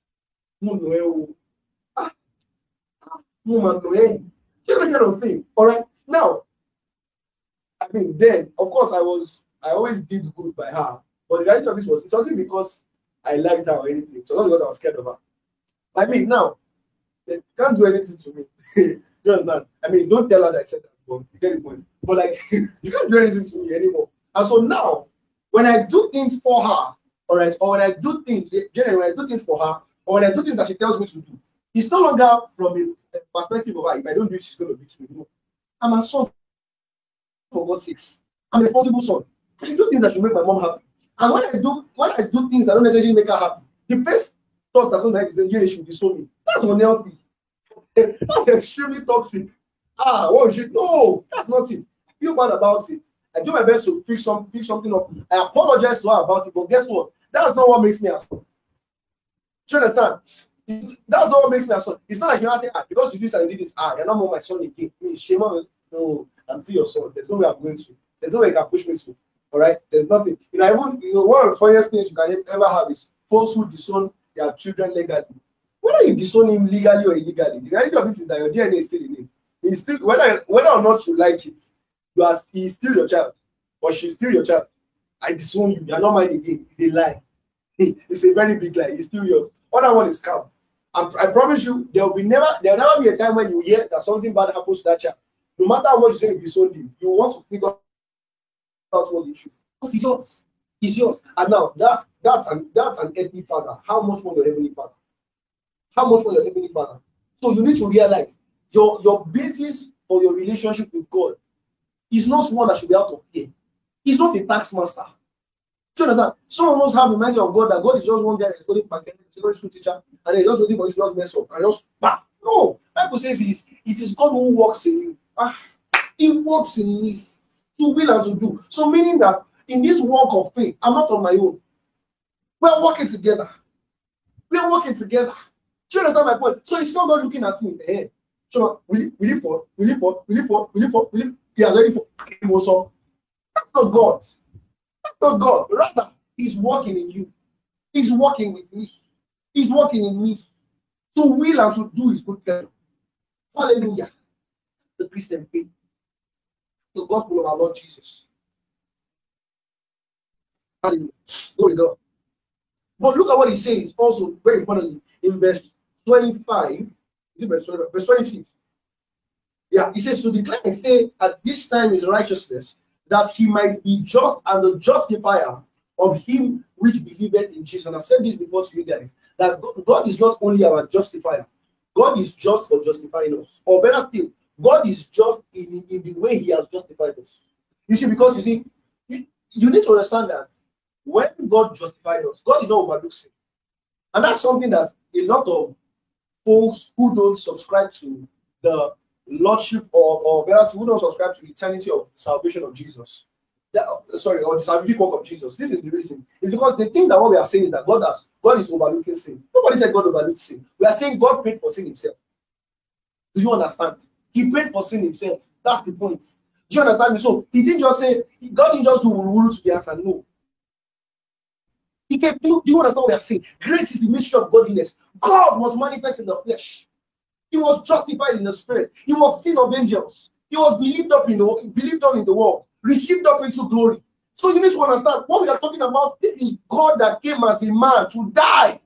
woman, no, eh? kind of thing. All right. Now, I mean, then of course I was I always did good by her, but the reality of this was it wasn't because I liked her or anything. It was not because I was scared of her. I mean, now they can't do anything to me. you understand? I mean, don't tell her that I said that, but you get the point. But like, you can't do anything to me anymore. And so now, when I do things for her, all right, or when I do things, generally, when I do things for her, or when I do things that she tells me to do, it's no longer from a perspective of her. If I don't do it, she's going to beat me. No, I'm a son for God's sakes. I'm a responsible son. I do things that should make my mom happy. And when I do when I do things that don't necessarily make her happy, the first thought that comes to mind is, yeah, she should disown me. That's unhealthy. that's extremely toxic. Ah, what should no, that's not it. I feel bad about it. I do my best to fix some fix something up. I apologize to her about it, but guess what? That's not what makes me a son. Do you understand? That's what makes me a son. It's not like you're not ah, because you did this and you did this. Ah, you're not more my son again. Me, shame on. No, I'm still your son. There's no way I'm going to. There's no way you can push me to. All right. There's nothing. You know, even you know, one of the funniest things you can ever have is who disown their children legally. Whether you disown him legally or illegally, the reality of it is that your DNA is still in him. He's still whether whether or not you like it, you are he's still your child, or she's still your child. I disown you. You're not mine again. It's a lie. It's a very big lie. It's still yours. Other one is scam. I, promise you, there will be never there will never be a time when you hear that something bad happens to that child. No matter what you say, if you sold him, you want to figure out what the issue because it's yours. It's yours. And now that's that's an that's an earthly father. How much more your heavenly father? How much more your heavenly father? So you need to realize your your basis for your relationship with God is not one that should be out of fear. He's not a tax master. Do you understand? Some of us have the mindset of God that God is just one guy that's going and secondary school teacher, and then just waiting for you to just mess up and just bah. No, Bible says it is, it is God who works in you. Ah, he works in me to will and to do. So meaning that in this walk of faith, I'm not on my own. We're working together. We're working together. Do you understand my point? So it's not God looking at me the head. So will you will you fall? Will you fall? Will you fall? Will you fall? Will you he has already fall. That's not God. Not God. Rather, He's working in you. He's working with me. He's working in me. To will and to do His good pleasure. Hallelujah. The Christian faith. The gospel of our Lord Jesus. Hallelujah. Glory God. But look at what he says also very importantly in verse 25, verse 26. Yeah, he says to declare and say at this time is righteousness, that he might be just and the justifier of him which believeth in Jesus. And I've said this before to you guys that God is not only our justifier, God is just for justifying us. Or better still, God is just in, in the way He has justified us. You see, because you see, you, you need to understand that when God justified us, God did not overlook sin. And that's something that a lot of folks who don't subscribe to the lordship or, or better, who don't subscribe to the eternity of salvation of Jesus. That, uh, sorry, or the salvific work of Jesus. This is the reason. It's because they think that what we are saying is that God has God is overlooking sin. Nobody said God overlooked sin. We are saying God paid for sin himself. Do you understand? He paid for sin himself. That's the point. Do you understand me? So he didn't just say God didn't just do rule to the answer. No. He came. Do do you understand what we are saying? Great is the mystery of godliness. God was manifest in the flesh. He was justified in the spirit. He was seen of angels. He was believed up in the believed on in the world, received up into glory. So you need to understand what we are talking about. This is God that came as a man to die.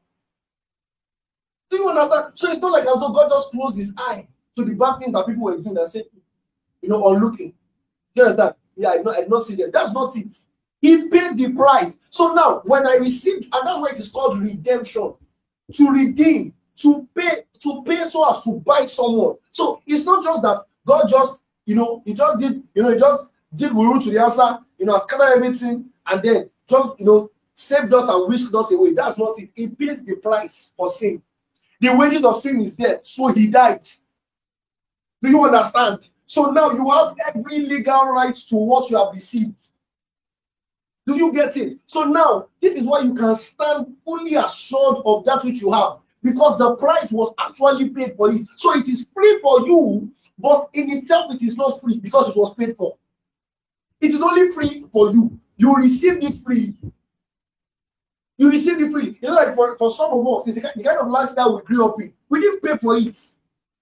Do you understand? So it's not like as though God just closed his eye to the bad things that people were doing and said, you know, or looking. You understand? Yeah, I not, I not see them. That's not it. He paid the price. So now, when I received, and that's why it is called redemption, to redeem, to pay, to pay so as to buy someone. So it's not just that God just, you know, he just did, you know, he just did we to the answer, you know, scattered everything, and then just, you know, saved us and whisked us away. That's not it. He pays the price for sin. The wages of sin is death, so he died. Do you understand? So now you have every legal right to what you have received. Do you get it? So now, this is why you can stand fully assured of that which you have because the price was actually paid for it. So it is free for you, but in itself, it is not free because it was paid for. It is only free for you. You received it free. You received it free. You know, like for, for some of us, it's the kind of lifestyle we grew up in. We didn't pay for it.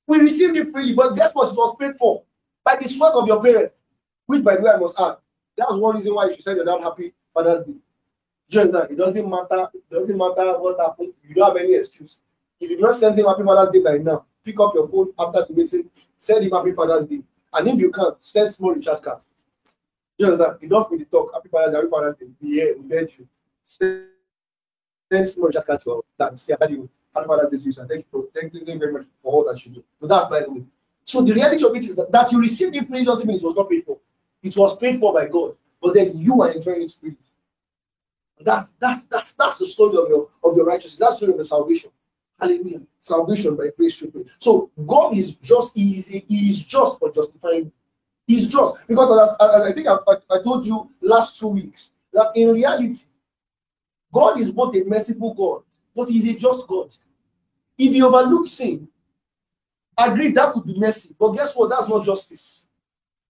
We received it freely, but guess what? It was paid for by the sweat of your parents, which, by the way, I must add. That was one reason why you should send your dad happy Father's Day. Just that it doesn't matter. It doesn't matter what happened. You don't have any excuse. If you've not sent him happy Father's Day by now, pick up your phone after the meeting, send him happy Father's Day. And if you can't, send small recharge card. You understand? You don't really talk. Happy Father's Day, happy Father's Day. Be here, we beg you. Send, small recharge card to. See, I you happy Father's Day to you. Thank you for thank you very much for all that you do. So that's by the way. So the reality of it is that, that you received it free doesn't mean it was not paid for. It was paid for by God, but then you are enjoying it free. That's that's that's that's the story of your of your righteousness. That's the story of your salvation. Hallelujah. Salvation by grace through faith. So God is just he is, he is just for justifying. He's just because as, as I think I, I, told you last two weeks that in reality, God is both a merciful God, but he's a just God. If you overlook sin, agree that could be mercy, but guess what? That's not justice.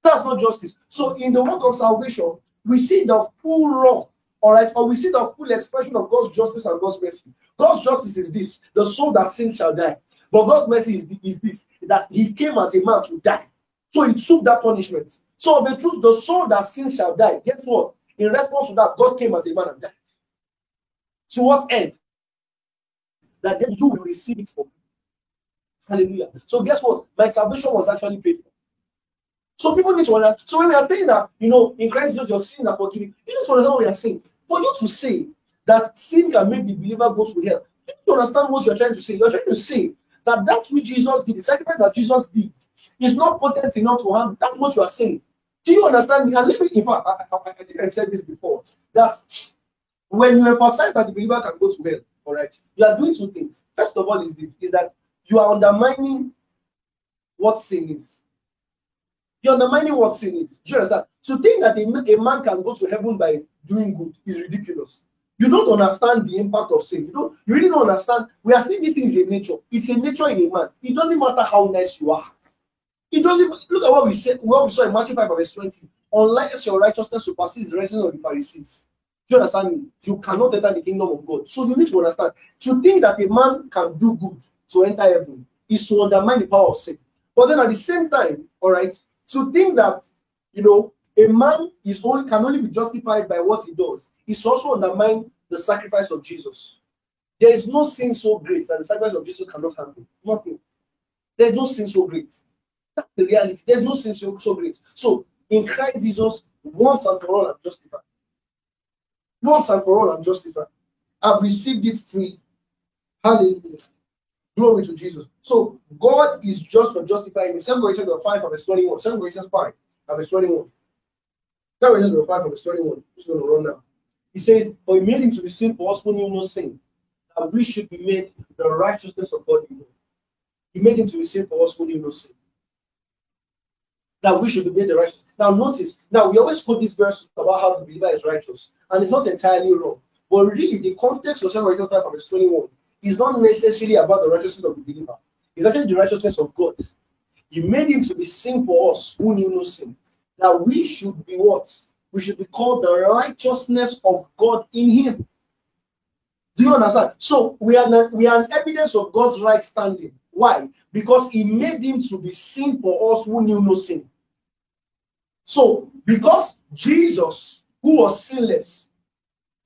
That's not justice. So in the work of salvation, we see the full wrath all right, or we see the full expression of God's justice and God's mercy. God's justice is this the soul that sins shall die. But God's mercy is, is this that He came as a man to die. So He took that punishment. So, the truth, the soul that sins shall die. Guess what? In response to that, God came as a man and died. To what end? That then you will receive it for me. Hallelujah. So, guess what? My salvation was actually paid for. So people need to understand. So when we are saying that, you know, in Christ Jesus, your sins are forgiven, you need to understand what we are saying. For you to say that sin can make the believer go to hell, you need to understand what you're trying to say. You're trying to say that that which Jesus did, the sacrifice that Jesus did, is not potent enough to harm. That's what you are saying. Do you understand me? And let me, in fact, I, I, I think I said this before, that when you emphasize that the believer can go to hell, all right, you are doing two things. First of all, is this is that you are undermining what sin is. You're undermining what sin is. Do you understand? To think that a, a man can go to heaven by doing good is ridiculous. You don't understand the impact of sin. You don't. You really don't understand. We are saying this thing is a nature. It's a nature in a man. It doesn't matter how nice you are. It doesn't. Look at what we said. What we saw in Matthew five verse twenty. Unless your righteousness surpasses the righteousness of the Pharisees, do you understand me? You cannot enter the kingdom of God. So you need to understand. To think that a man can do good to enter heaven is to undermine the power of sin. But then at the same time, all right, to think that, you know, a man is only can only be justified by what he does is also undermine the sacrifice of Jesus. There is no sin so great that the sacrifice of Jesus cannot handle. Nothing. There's no sin so great. That's the reality. There's no sin so, so great. So in Christ Jesus, once and for all, I'm justified. Once and for all, I'm justified. I've received it free. Hallelujah. Glory to Jesus. So God is just for justifying you. 2 Corinthians 5 verse 21. 2 Corinthians 5 verse 21. 2 Corinthians 5 verse 21. He's going to run now. He says, For he made him to be sin for us who knew no sin, that we should be made the righteousness of God in him. He made him to be sin for us who knew no sin. That we should be made the righteous. Now notice, now we always quote this verse about how the believer is righteous, and it's not entirely wrong. But really, the context of 2 Corinthians 5 verse 21 is not necessarily about the righteousness of the believer. It's actually the righteousness of God. He made him to be sin for us who knew no sin. That we should be what? We should be called the righteousness of God in him. Do you understand? So we are not, we are an evidence of God's right standing. Why? Because He made Him to be sin for us who knew no sin. So because Jesus, who was sinless,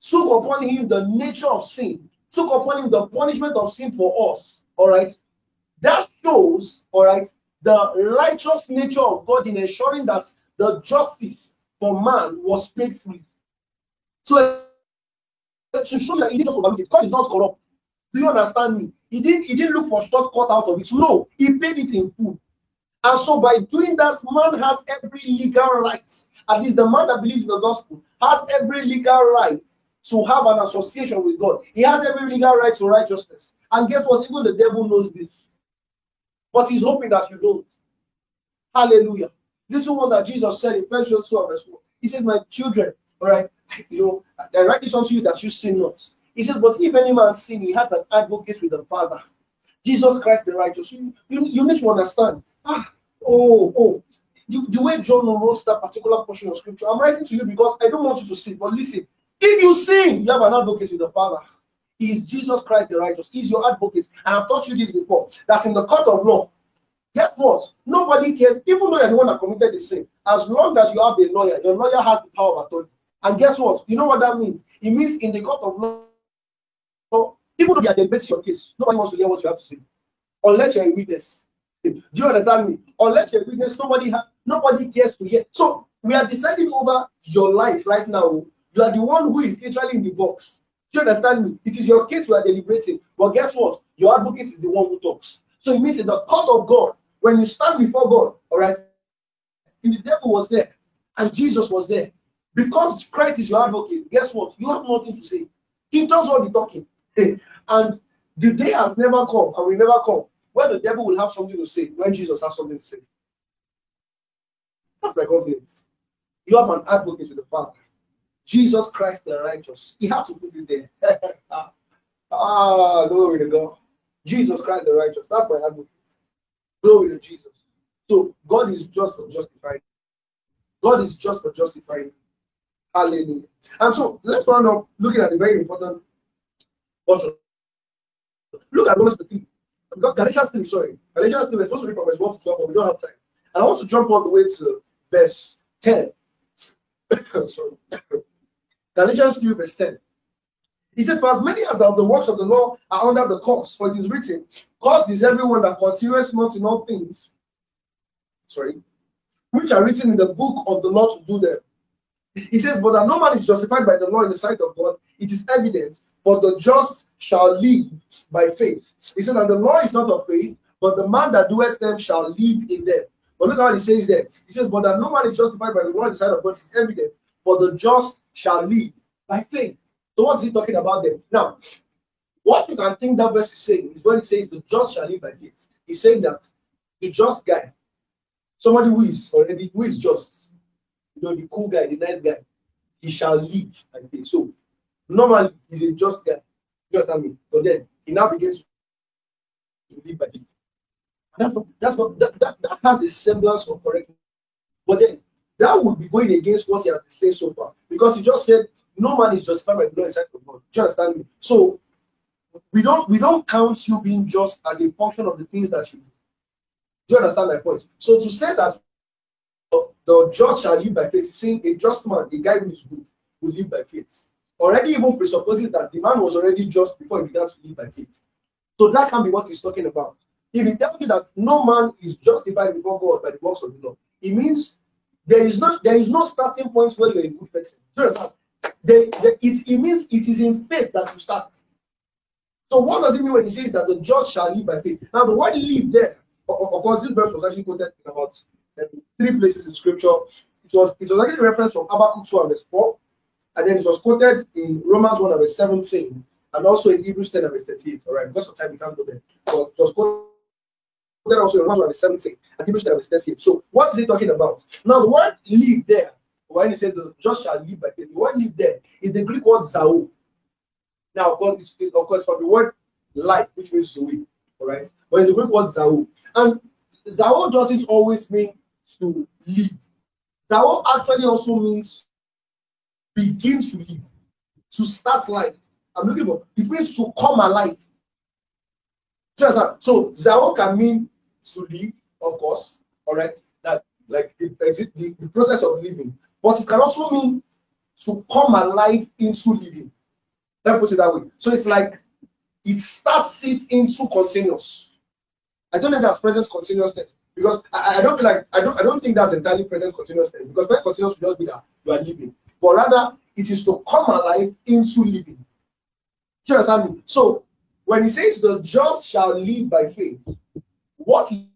took upon Him the nature of sin, took upon Him the punishment of sin for us. All right, that shows, all right, the righteous nature of God in ensuring that the justice for man was paid free. So to show that he didn't just overlook it, God is not corrupt. Do you understand me? He didn't he didn't look for shortcut out of it. No, he paid it in full. And so by doing that, man has every legal right. At least the man that believes in the gospel has every legal right to have an association with God. He has every legal right to righteousness. And guess what? Even the devil knows this. But he's hoping that you don't. Hallelujah. Little one that Jesus said in First John 2 verse 1. He says, My children, all right, you know, I write this unto you that you sin not. He says, But if any man sin, he has an advocate with the Father. Jesus Christ the righteous. You, you, you need to understand. Ah, oh, oh. The, the way John wrote that particular portion of scripture, I'm writing to you because I don't want you to sin. But listen, if you sin, you have an advocate with the Father. He is Jesus Christ the righteous. He's your advocate. And I've taught you this before. That's in the court of law. Guess what? Nobody cares, even though you're the one that committed the sin. As long as you have a lawyer, your lawyer has the power of attorney. And guess what? You know what that means? It means in the court of law, so even though are debating your case, nobody wants to hear what you have to say, unless you're a witness. Do you understand me? Unless you're a witness, nobody has, nobody cares to hear. So we are deciding over your life right now. You are the one who is literally in the box. Do you understand me? It is your case we are deliberating. But guess what? Your advocate is the one who talks. So it means in the court of God, when you stand before God, all right, if the devil was there and Jesus was there. Because Christ is your advocate, guess what? You have nothing to say. He does all the talking. and the day has never come and will never come when the devil will have something to say, when Jesus has something to say. That's my confidence. You have an advocate with the Father. Jesus Christ the righteous. He had to put it there. ah, glory to God. Jesus Christ the righteous. That's my advocate. Glory to Jesus. So God is just for justifying. God is just for justifying. Hallelujah. And so let's round up looking at the very important portion. Look at Romans 3. Got Galatians 3, sorry. Galatians 3, we're supposed to read from verse 1 to 12, but we don't have time. And I want to jump all the way to verse 10. sorry. Galatians 3, verse 10. He says, For as many as of the works of the law are under the curse, for it is written, Cursed is everyone that continues not in all things. Sorry. Which are written in the book of the law to do them. He says, But that no man is justified by the law in the sight of God, it is evident, for the just shall live by faith. He said, And the law is not of faith, but the man that doeth them shall live in them. But look how he says there. He says, But that no man is justified by the law in the sight of God, it is evident, for the just shall live by faith. So what's he talking about there? Now, what you can think that verse is saying is when it says the just shall live by faith. He's saying that a just guy, somebody who is already who is just, you know, the cool guy, the nice guy, he shall live by faith. So normally he's a just guy. You understand me? But then he now begins to live by faith. That's not that's not that, that, that has a semblance of correctness. But then that would be going against what he has said so far. Because he just said no man is justified by the law inside of God. Do you understand me? So we don't we don't count you being just as a function of the things that you do. Do you understand my point? So to say that the just shall live by faith, is saying a just man, a guy who is good, will live by faith. Already even presupposes that the man was already just before he began to live by faith. So that can be what he's talking about. If he tells you that no man is justified before God by the works of the law, it means there is not there is no starting point where you're a good person. You understand? it, it means it is in faith that you start. So what does it mean when he says that the judge shall live by faith? Now the word live there, of, of course, this verse was actually quoted in about um, three places in scripture. It was it was actually a reference from Habakkuk 2 and verse 4, and then it was quoted in Romans 1 and verse 17, and also in Hebrews 10 and verse 38. All right, because of time we can't go there. But it was quoted also in Romans 1 and verse 17 and Hebrews 10 and verse 38. So what is he talking about? Now the word live there when he says the just shall live by faith, the word live there is the Greek word zao. Now, of course, it's, of course, from the word life, which means zoe, all right? But it's the Greek word zao. And zao doesn't always mean to live. Zao actually also means begin to live, to start life. I'm looking for. It means to come alive. Just that. So Zao can mean to live, of course. All right. That like the, the, the process of living. But it can also mean to come alive into living. Let me put it that way. So it's like it starts it into continuous. I don't know if that's present continuousness because I, I, don't feel like I don't I don't think that's entirely present continuousness because present continuous should just be that you are living, but rather it is to come alive into living. Do you understand me? So when he says the just shall live by faith, what he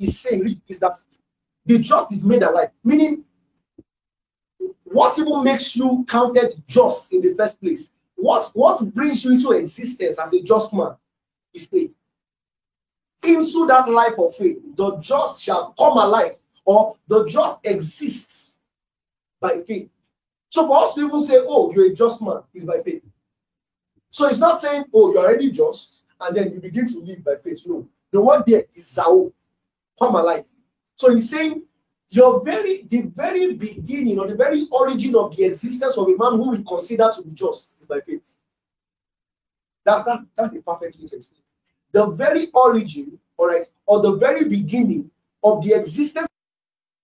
is saying is that the just is made alive, meaning what even makes you counted just in the first place? What what brings you into existence as a just man is faith. Into that life of faith, the just shall come alive, or the just exists by faith. So for us to even say, "Oh, you're a just man," is by faith. So it's not saying, "Oh, you're already just," and then you begin to live by faith. No, the word there is "zao," come alive. So he's saying your very the very beginning or the very origin of the existence of a man who we consider to be just is by faith. That's that's that's the perfect way to explain. The very origin, all right, or the very beginning of the existence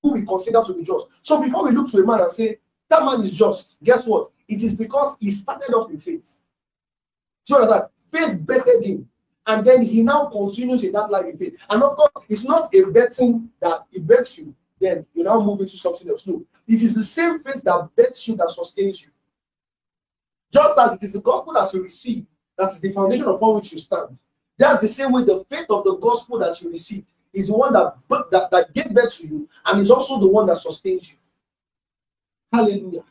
who we consider to be just. So before we look to a man and say that man is just, guess what? It is because he started off in faith. Do understand? Faith bettered him, and then he now continues in that life in faith. And of course, it's not a betting that it bets you then you now move into something else. No, it is the same faith that bets you that sustains you. Just as it is the gospel that you receive, that is the foundation upon which you stand. That's the same way the faith of the gospel that you receive is the one that, that, that gave birth to you and is also the one that sustains you. Hallelujah.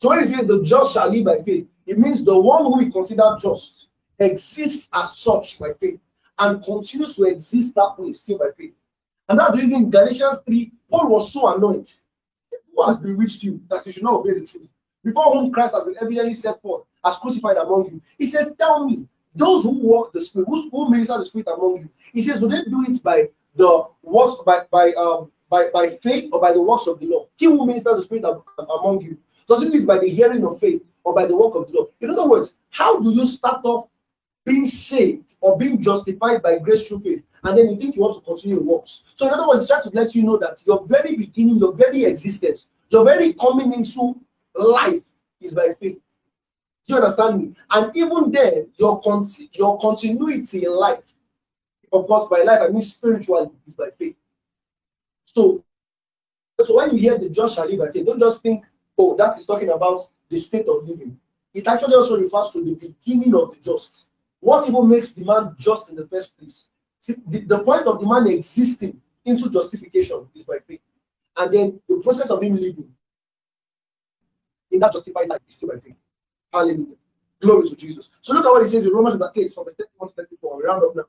So when it says the just shall live by faith, it means the one who we consider just exists as such by faith and continues to exist that way still by faith. And that's the reason Galatians 3 Paul was so annoyed. Who has bewitched you that you should not obey the truth? Before whom Christ has been evidently set forth as crucified among you. He says, Tell me, those who walk the spirit, who, who minister the spirit among you, he says, Do they do it by the works by by um by, by faith or by the works of the law? He who ministers the spirit among you, does it do it by the hearing of faith or by the work of the law? In other words, how do you start off being saved or being justified by grace through faith? and then you think you want to continue your works. So, in other words, trying to let you know that your very beginning, your very existence, your very coming into life is by faith. Do you understand me? And even then, your con- your continuity in life, of course, by life I mean spiritually, is by faith. So, so when you hear the just shall live by faith, don't just think, oh, that is talking about the state of living. It actually also refers to the beginning of the just. What even makes the man just in the first place? The, the point of the man existing into justification is by faith. And then the process of him living in that justified life is still by faith. Hallelujah. Glory to Jesus. So look at what he says in Romans chapter 8 from verse 31 to 34. We round up now.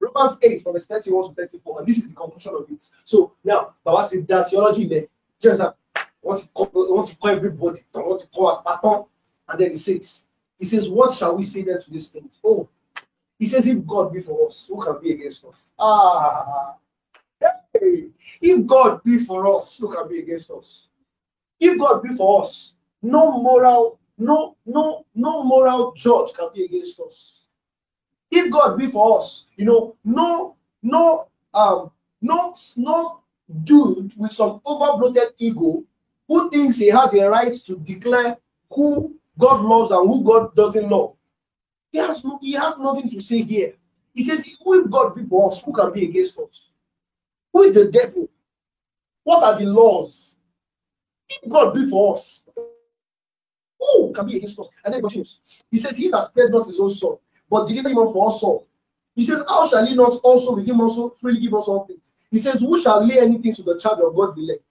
Romans 8 from verse 31 to 34. And this is the conclusion of it. So now, Baba said that theology there. Just that want to call, want to call everybody, I want to call a pattern. And then he says, he says, What shall we say then to these things? Oh, he says, if God be for us, who can be against us? Ah, hey, if God be for us, who can be against us? If God be for us, no moral, no, no, no moral judge can be against us. If God be for us, you know, no, no, um, no, no dude with some overbloated ego who thinks he has a right to declare who God loves and who God doesn't love he has no, he has nothing to say here. He says, Who if God be for us, who can be against us? Who is the devil? What are the laws? If God be for us, who can be against us? And then he continues. He says, He that spared not his own son, but delivered him up for us all. He says, How shall he not also with him also freely give us all things? He says, Who shall lay anything to the charge of God's elect?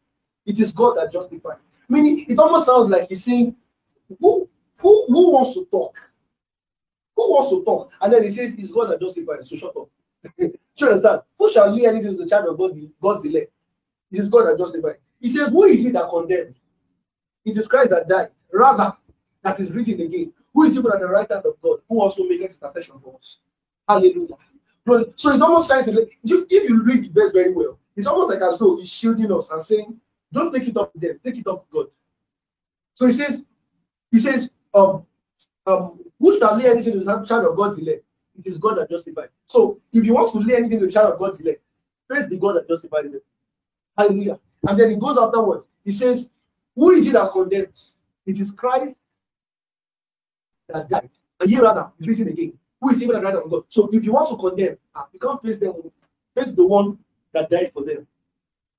It is God that justifies. Meaning, it almost sounds like he's saying, Who who, who wants to talk? Who wants to talk? And then he says, It's God that justifies. So shut up. Do you understand? Who shall lay anything to the child of God, God's elect? It is God that justifies. He says, Who is he that condemns? It is Christ that died. Rather, that is risen again. Who is even at the right hand of God, who also makes intercession for us? Hallelujah. So it's almost to, if you read the verse very well, it's almost like as though he's shielding us and saying, Don't take it up with them, take it up with God. So he says, He says, um, um, Who shall lay anything to the child of God's elect? It is God that justifies. So if you want to lay anything to the child of God's elect, praise the God that justifies them. Hallelujah. And then he goes afterwards. He says, Who is it that condemns? It is Christ that died. And ye rather, listen again. Who is even the right of God? So if you want to condemn, ah, you can't face them. Face the one that died for them.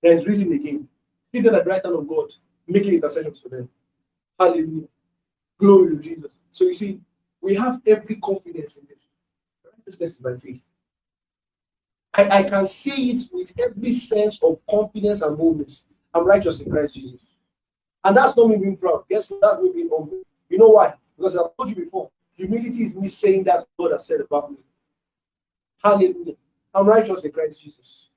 There is reason again. Seated at the right hand of God, making intercessions for them. Hallelujah. Glory to Jesus. So you see, we have every confidence in this. Righteousness is by faith. I, I can see it with every sense of confidence and boldness. I'm righteous in Christ Jesus. And that's not me being proud. What? That's me being humble. You know why? Because I've told you before, humility is me saying that God has said about me. Hallelujah. I'm righteous in Christ Jesus.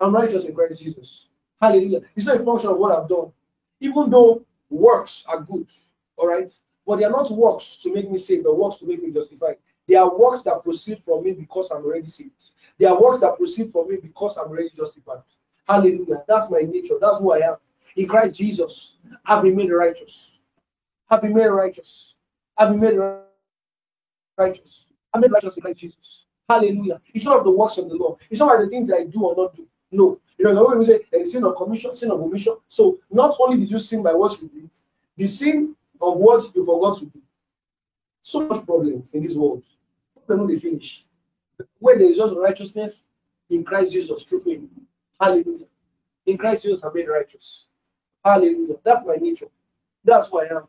I'm righteous in Christ Jesus. Hallelujah. It's not a function of what I've done. Even though works are good, all right, but they are not works to make me saved, the works to make me justified. They are works that proceed from me because I'm already saved. They are works that proceed from me because I'm already justified. Hallelujah. That's my nature. That's who I am. In Christ Jesus, I've been made righteous. I've been made righteous. I've been made righteous. I'm made righteous in Christ Jesus. Hallelujah. It's not of the works of the law. It's not like the things I do or not do. No. You know, the way we say sin of commission, sin of omission. So not only did you sin by what you did, the sin of what you forgot to do. So much problems in this world. Problem they finish. When there is just righteousness in Christ Jesus through faith. Hallelujah. In Christ Jesus, I'm made righteous. Hallelujah. That's my nature. That's who I am.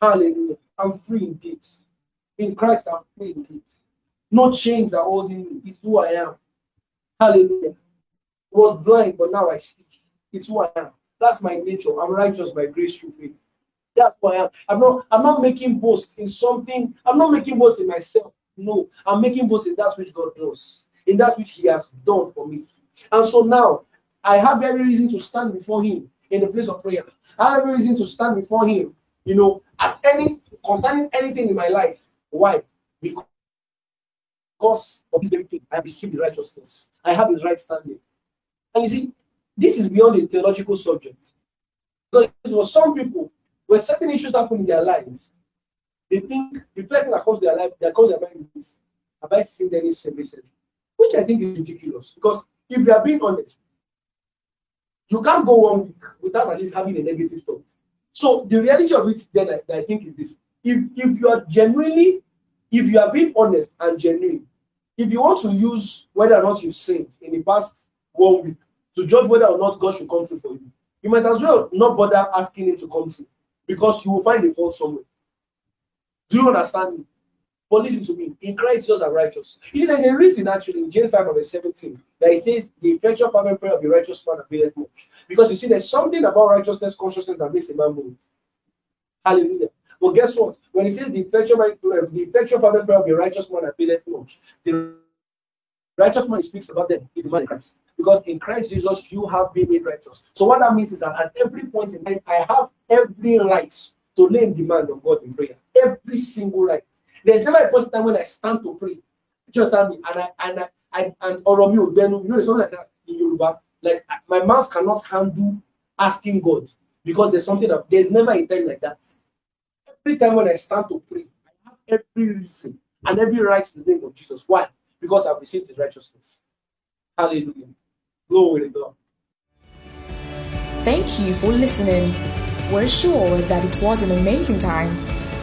Hallelujah. I'm free indeed. In Christ, I'm free indeed. No chains are holding me. It's who I am. Hallelujah. Was blind, but now I see. It's who I am. That's my nature. I'm righteous by grace through faith. That's who I am. I'm not, I'm not making boast in something. I'm not making boast in myself. No, I'm making boast in that which God does, in that which He has done for me. And so now I have every reason to stand before Him in the place of prayer. I have every reason to stand before Him, you know, at any concerning anything in my life. Why? Because of this very thing, I received the righteousness. I have His right standing. And you see, this is beyond the theological subject. Because for some people, when certain issues happen in their lives, they think the thing that their life, comes to their mind is, have I seen any recently? Which I think is ridiculous. Because if they are being honest, you can't go one week without at least having a negative thought. So the reality of it then I, I think is this. If if you are genuinely, if you are being honest and genuine, if you want to use whether or not you've sinned in the past one week to judge whether or not God should come through for you, you might as well not bother asking him to come through because you will find a fault somewhere. Do you understand me? But listen to me, in Christ Jesus are righteous. You see, there's a reason actually in James 5 verse 17 that it says the effectual fervent prayer of the righteous man availeth much. Because you see, there's something about righteousness, consciousness that makes a man move. Hallelujah. But guess what? When it says the effectual, uh, the effectual fervent prayer of the righteous man availeth much, the righteous man speaks about them is the man in Christ. Because in Christ Jesus, you have been made righteous. So what that means is that at every point in time, I have every right to lay in demand of God in prayer. Every single right. There's never a point in time when I stand to pray. You understand me? And I and I, and Oromi Obenu, you know, there's something like that in Yoruba. Like my mouth cannot handle asking God because there's something that there's never a time like that. Every time when I stand to pray, I have every reason and every right to the name of Jesus. Why? Because I've received his righteousness. Hallelujah. Glory to God. Thank you for listening. We're sure that it was an amazing time.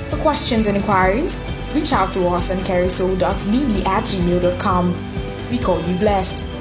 For questions and inquiries, reach out to us on carousel.mini at gmail.com. We call you blessed.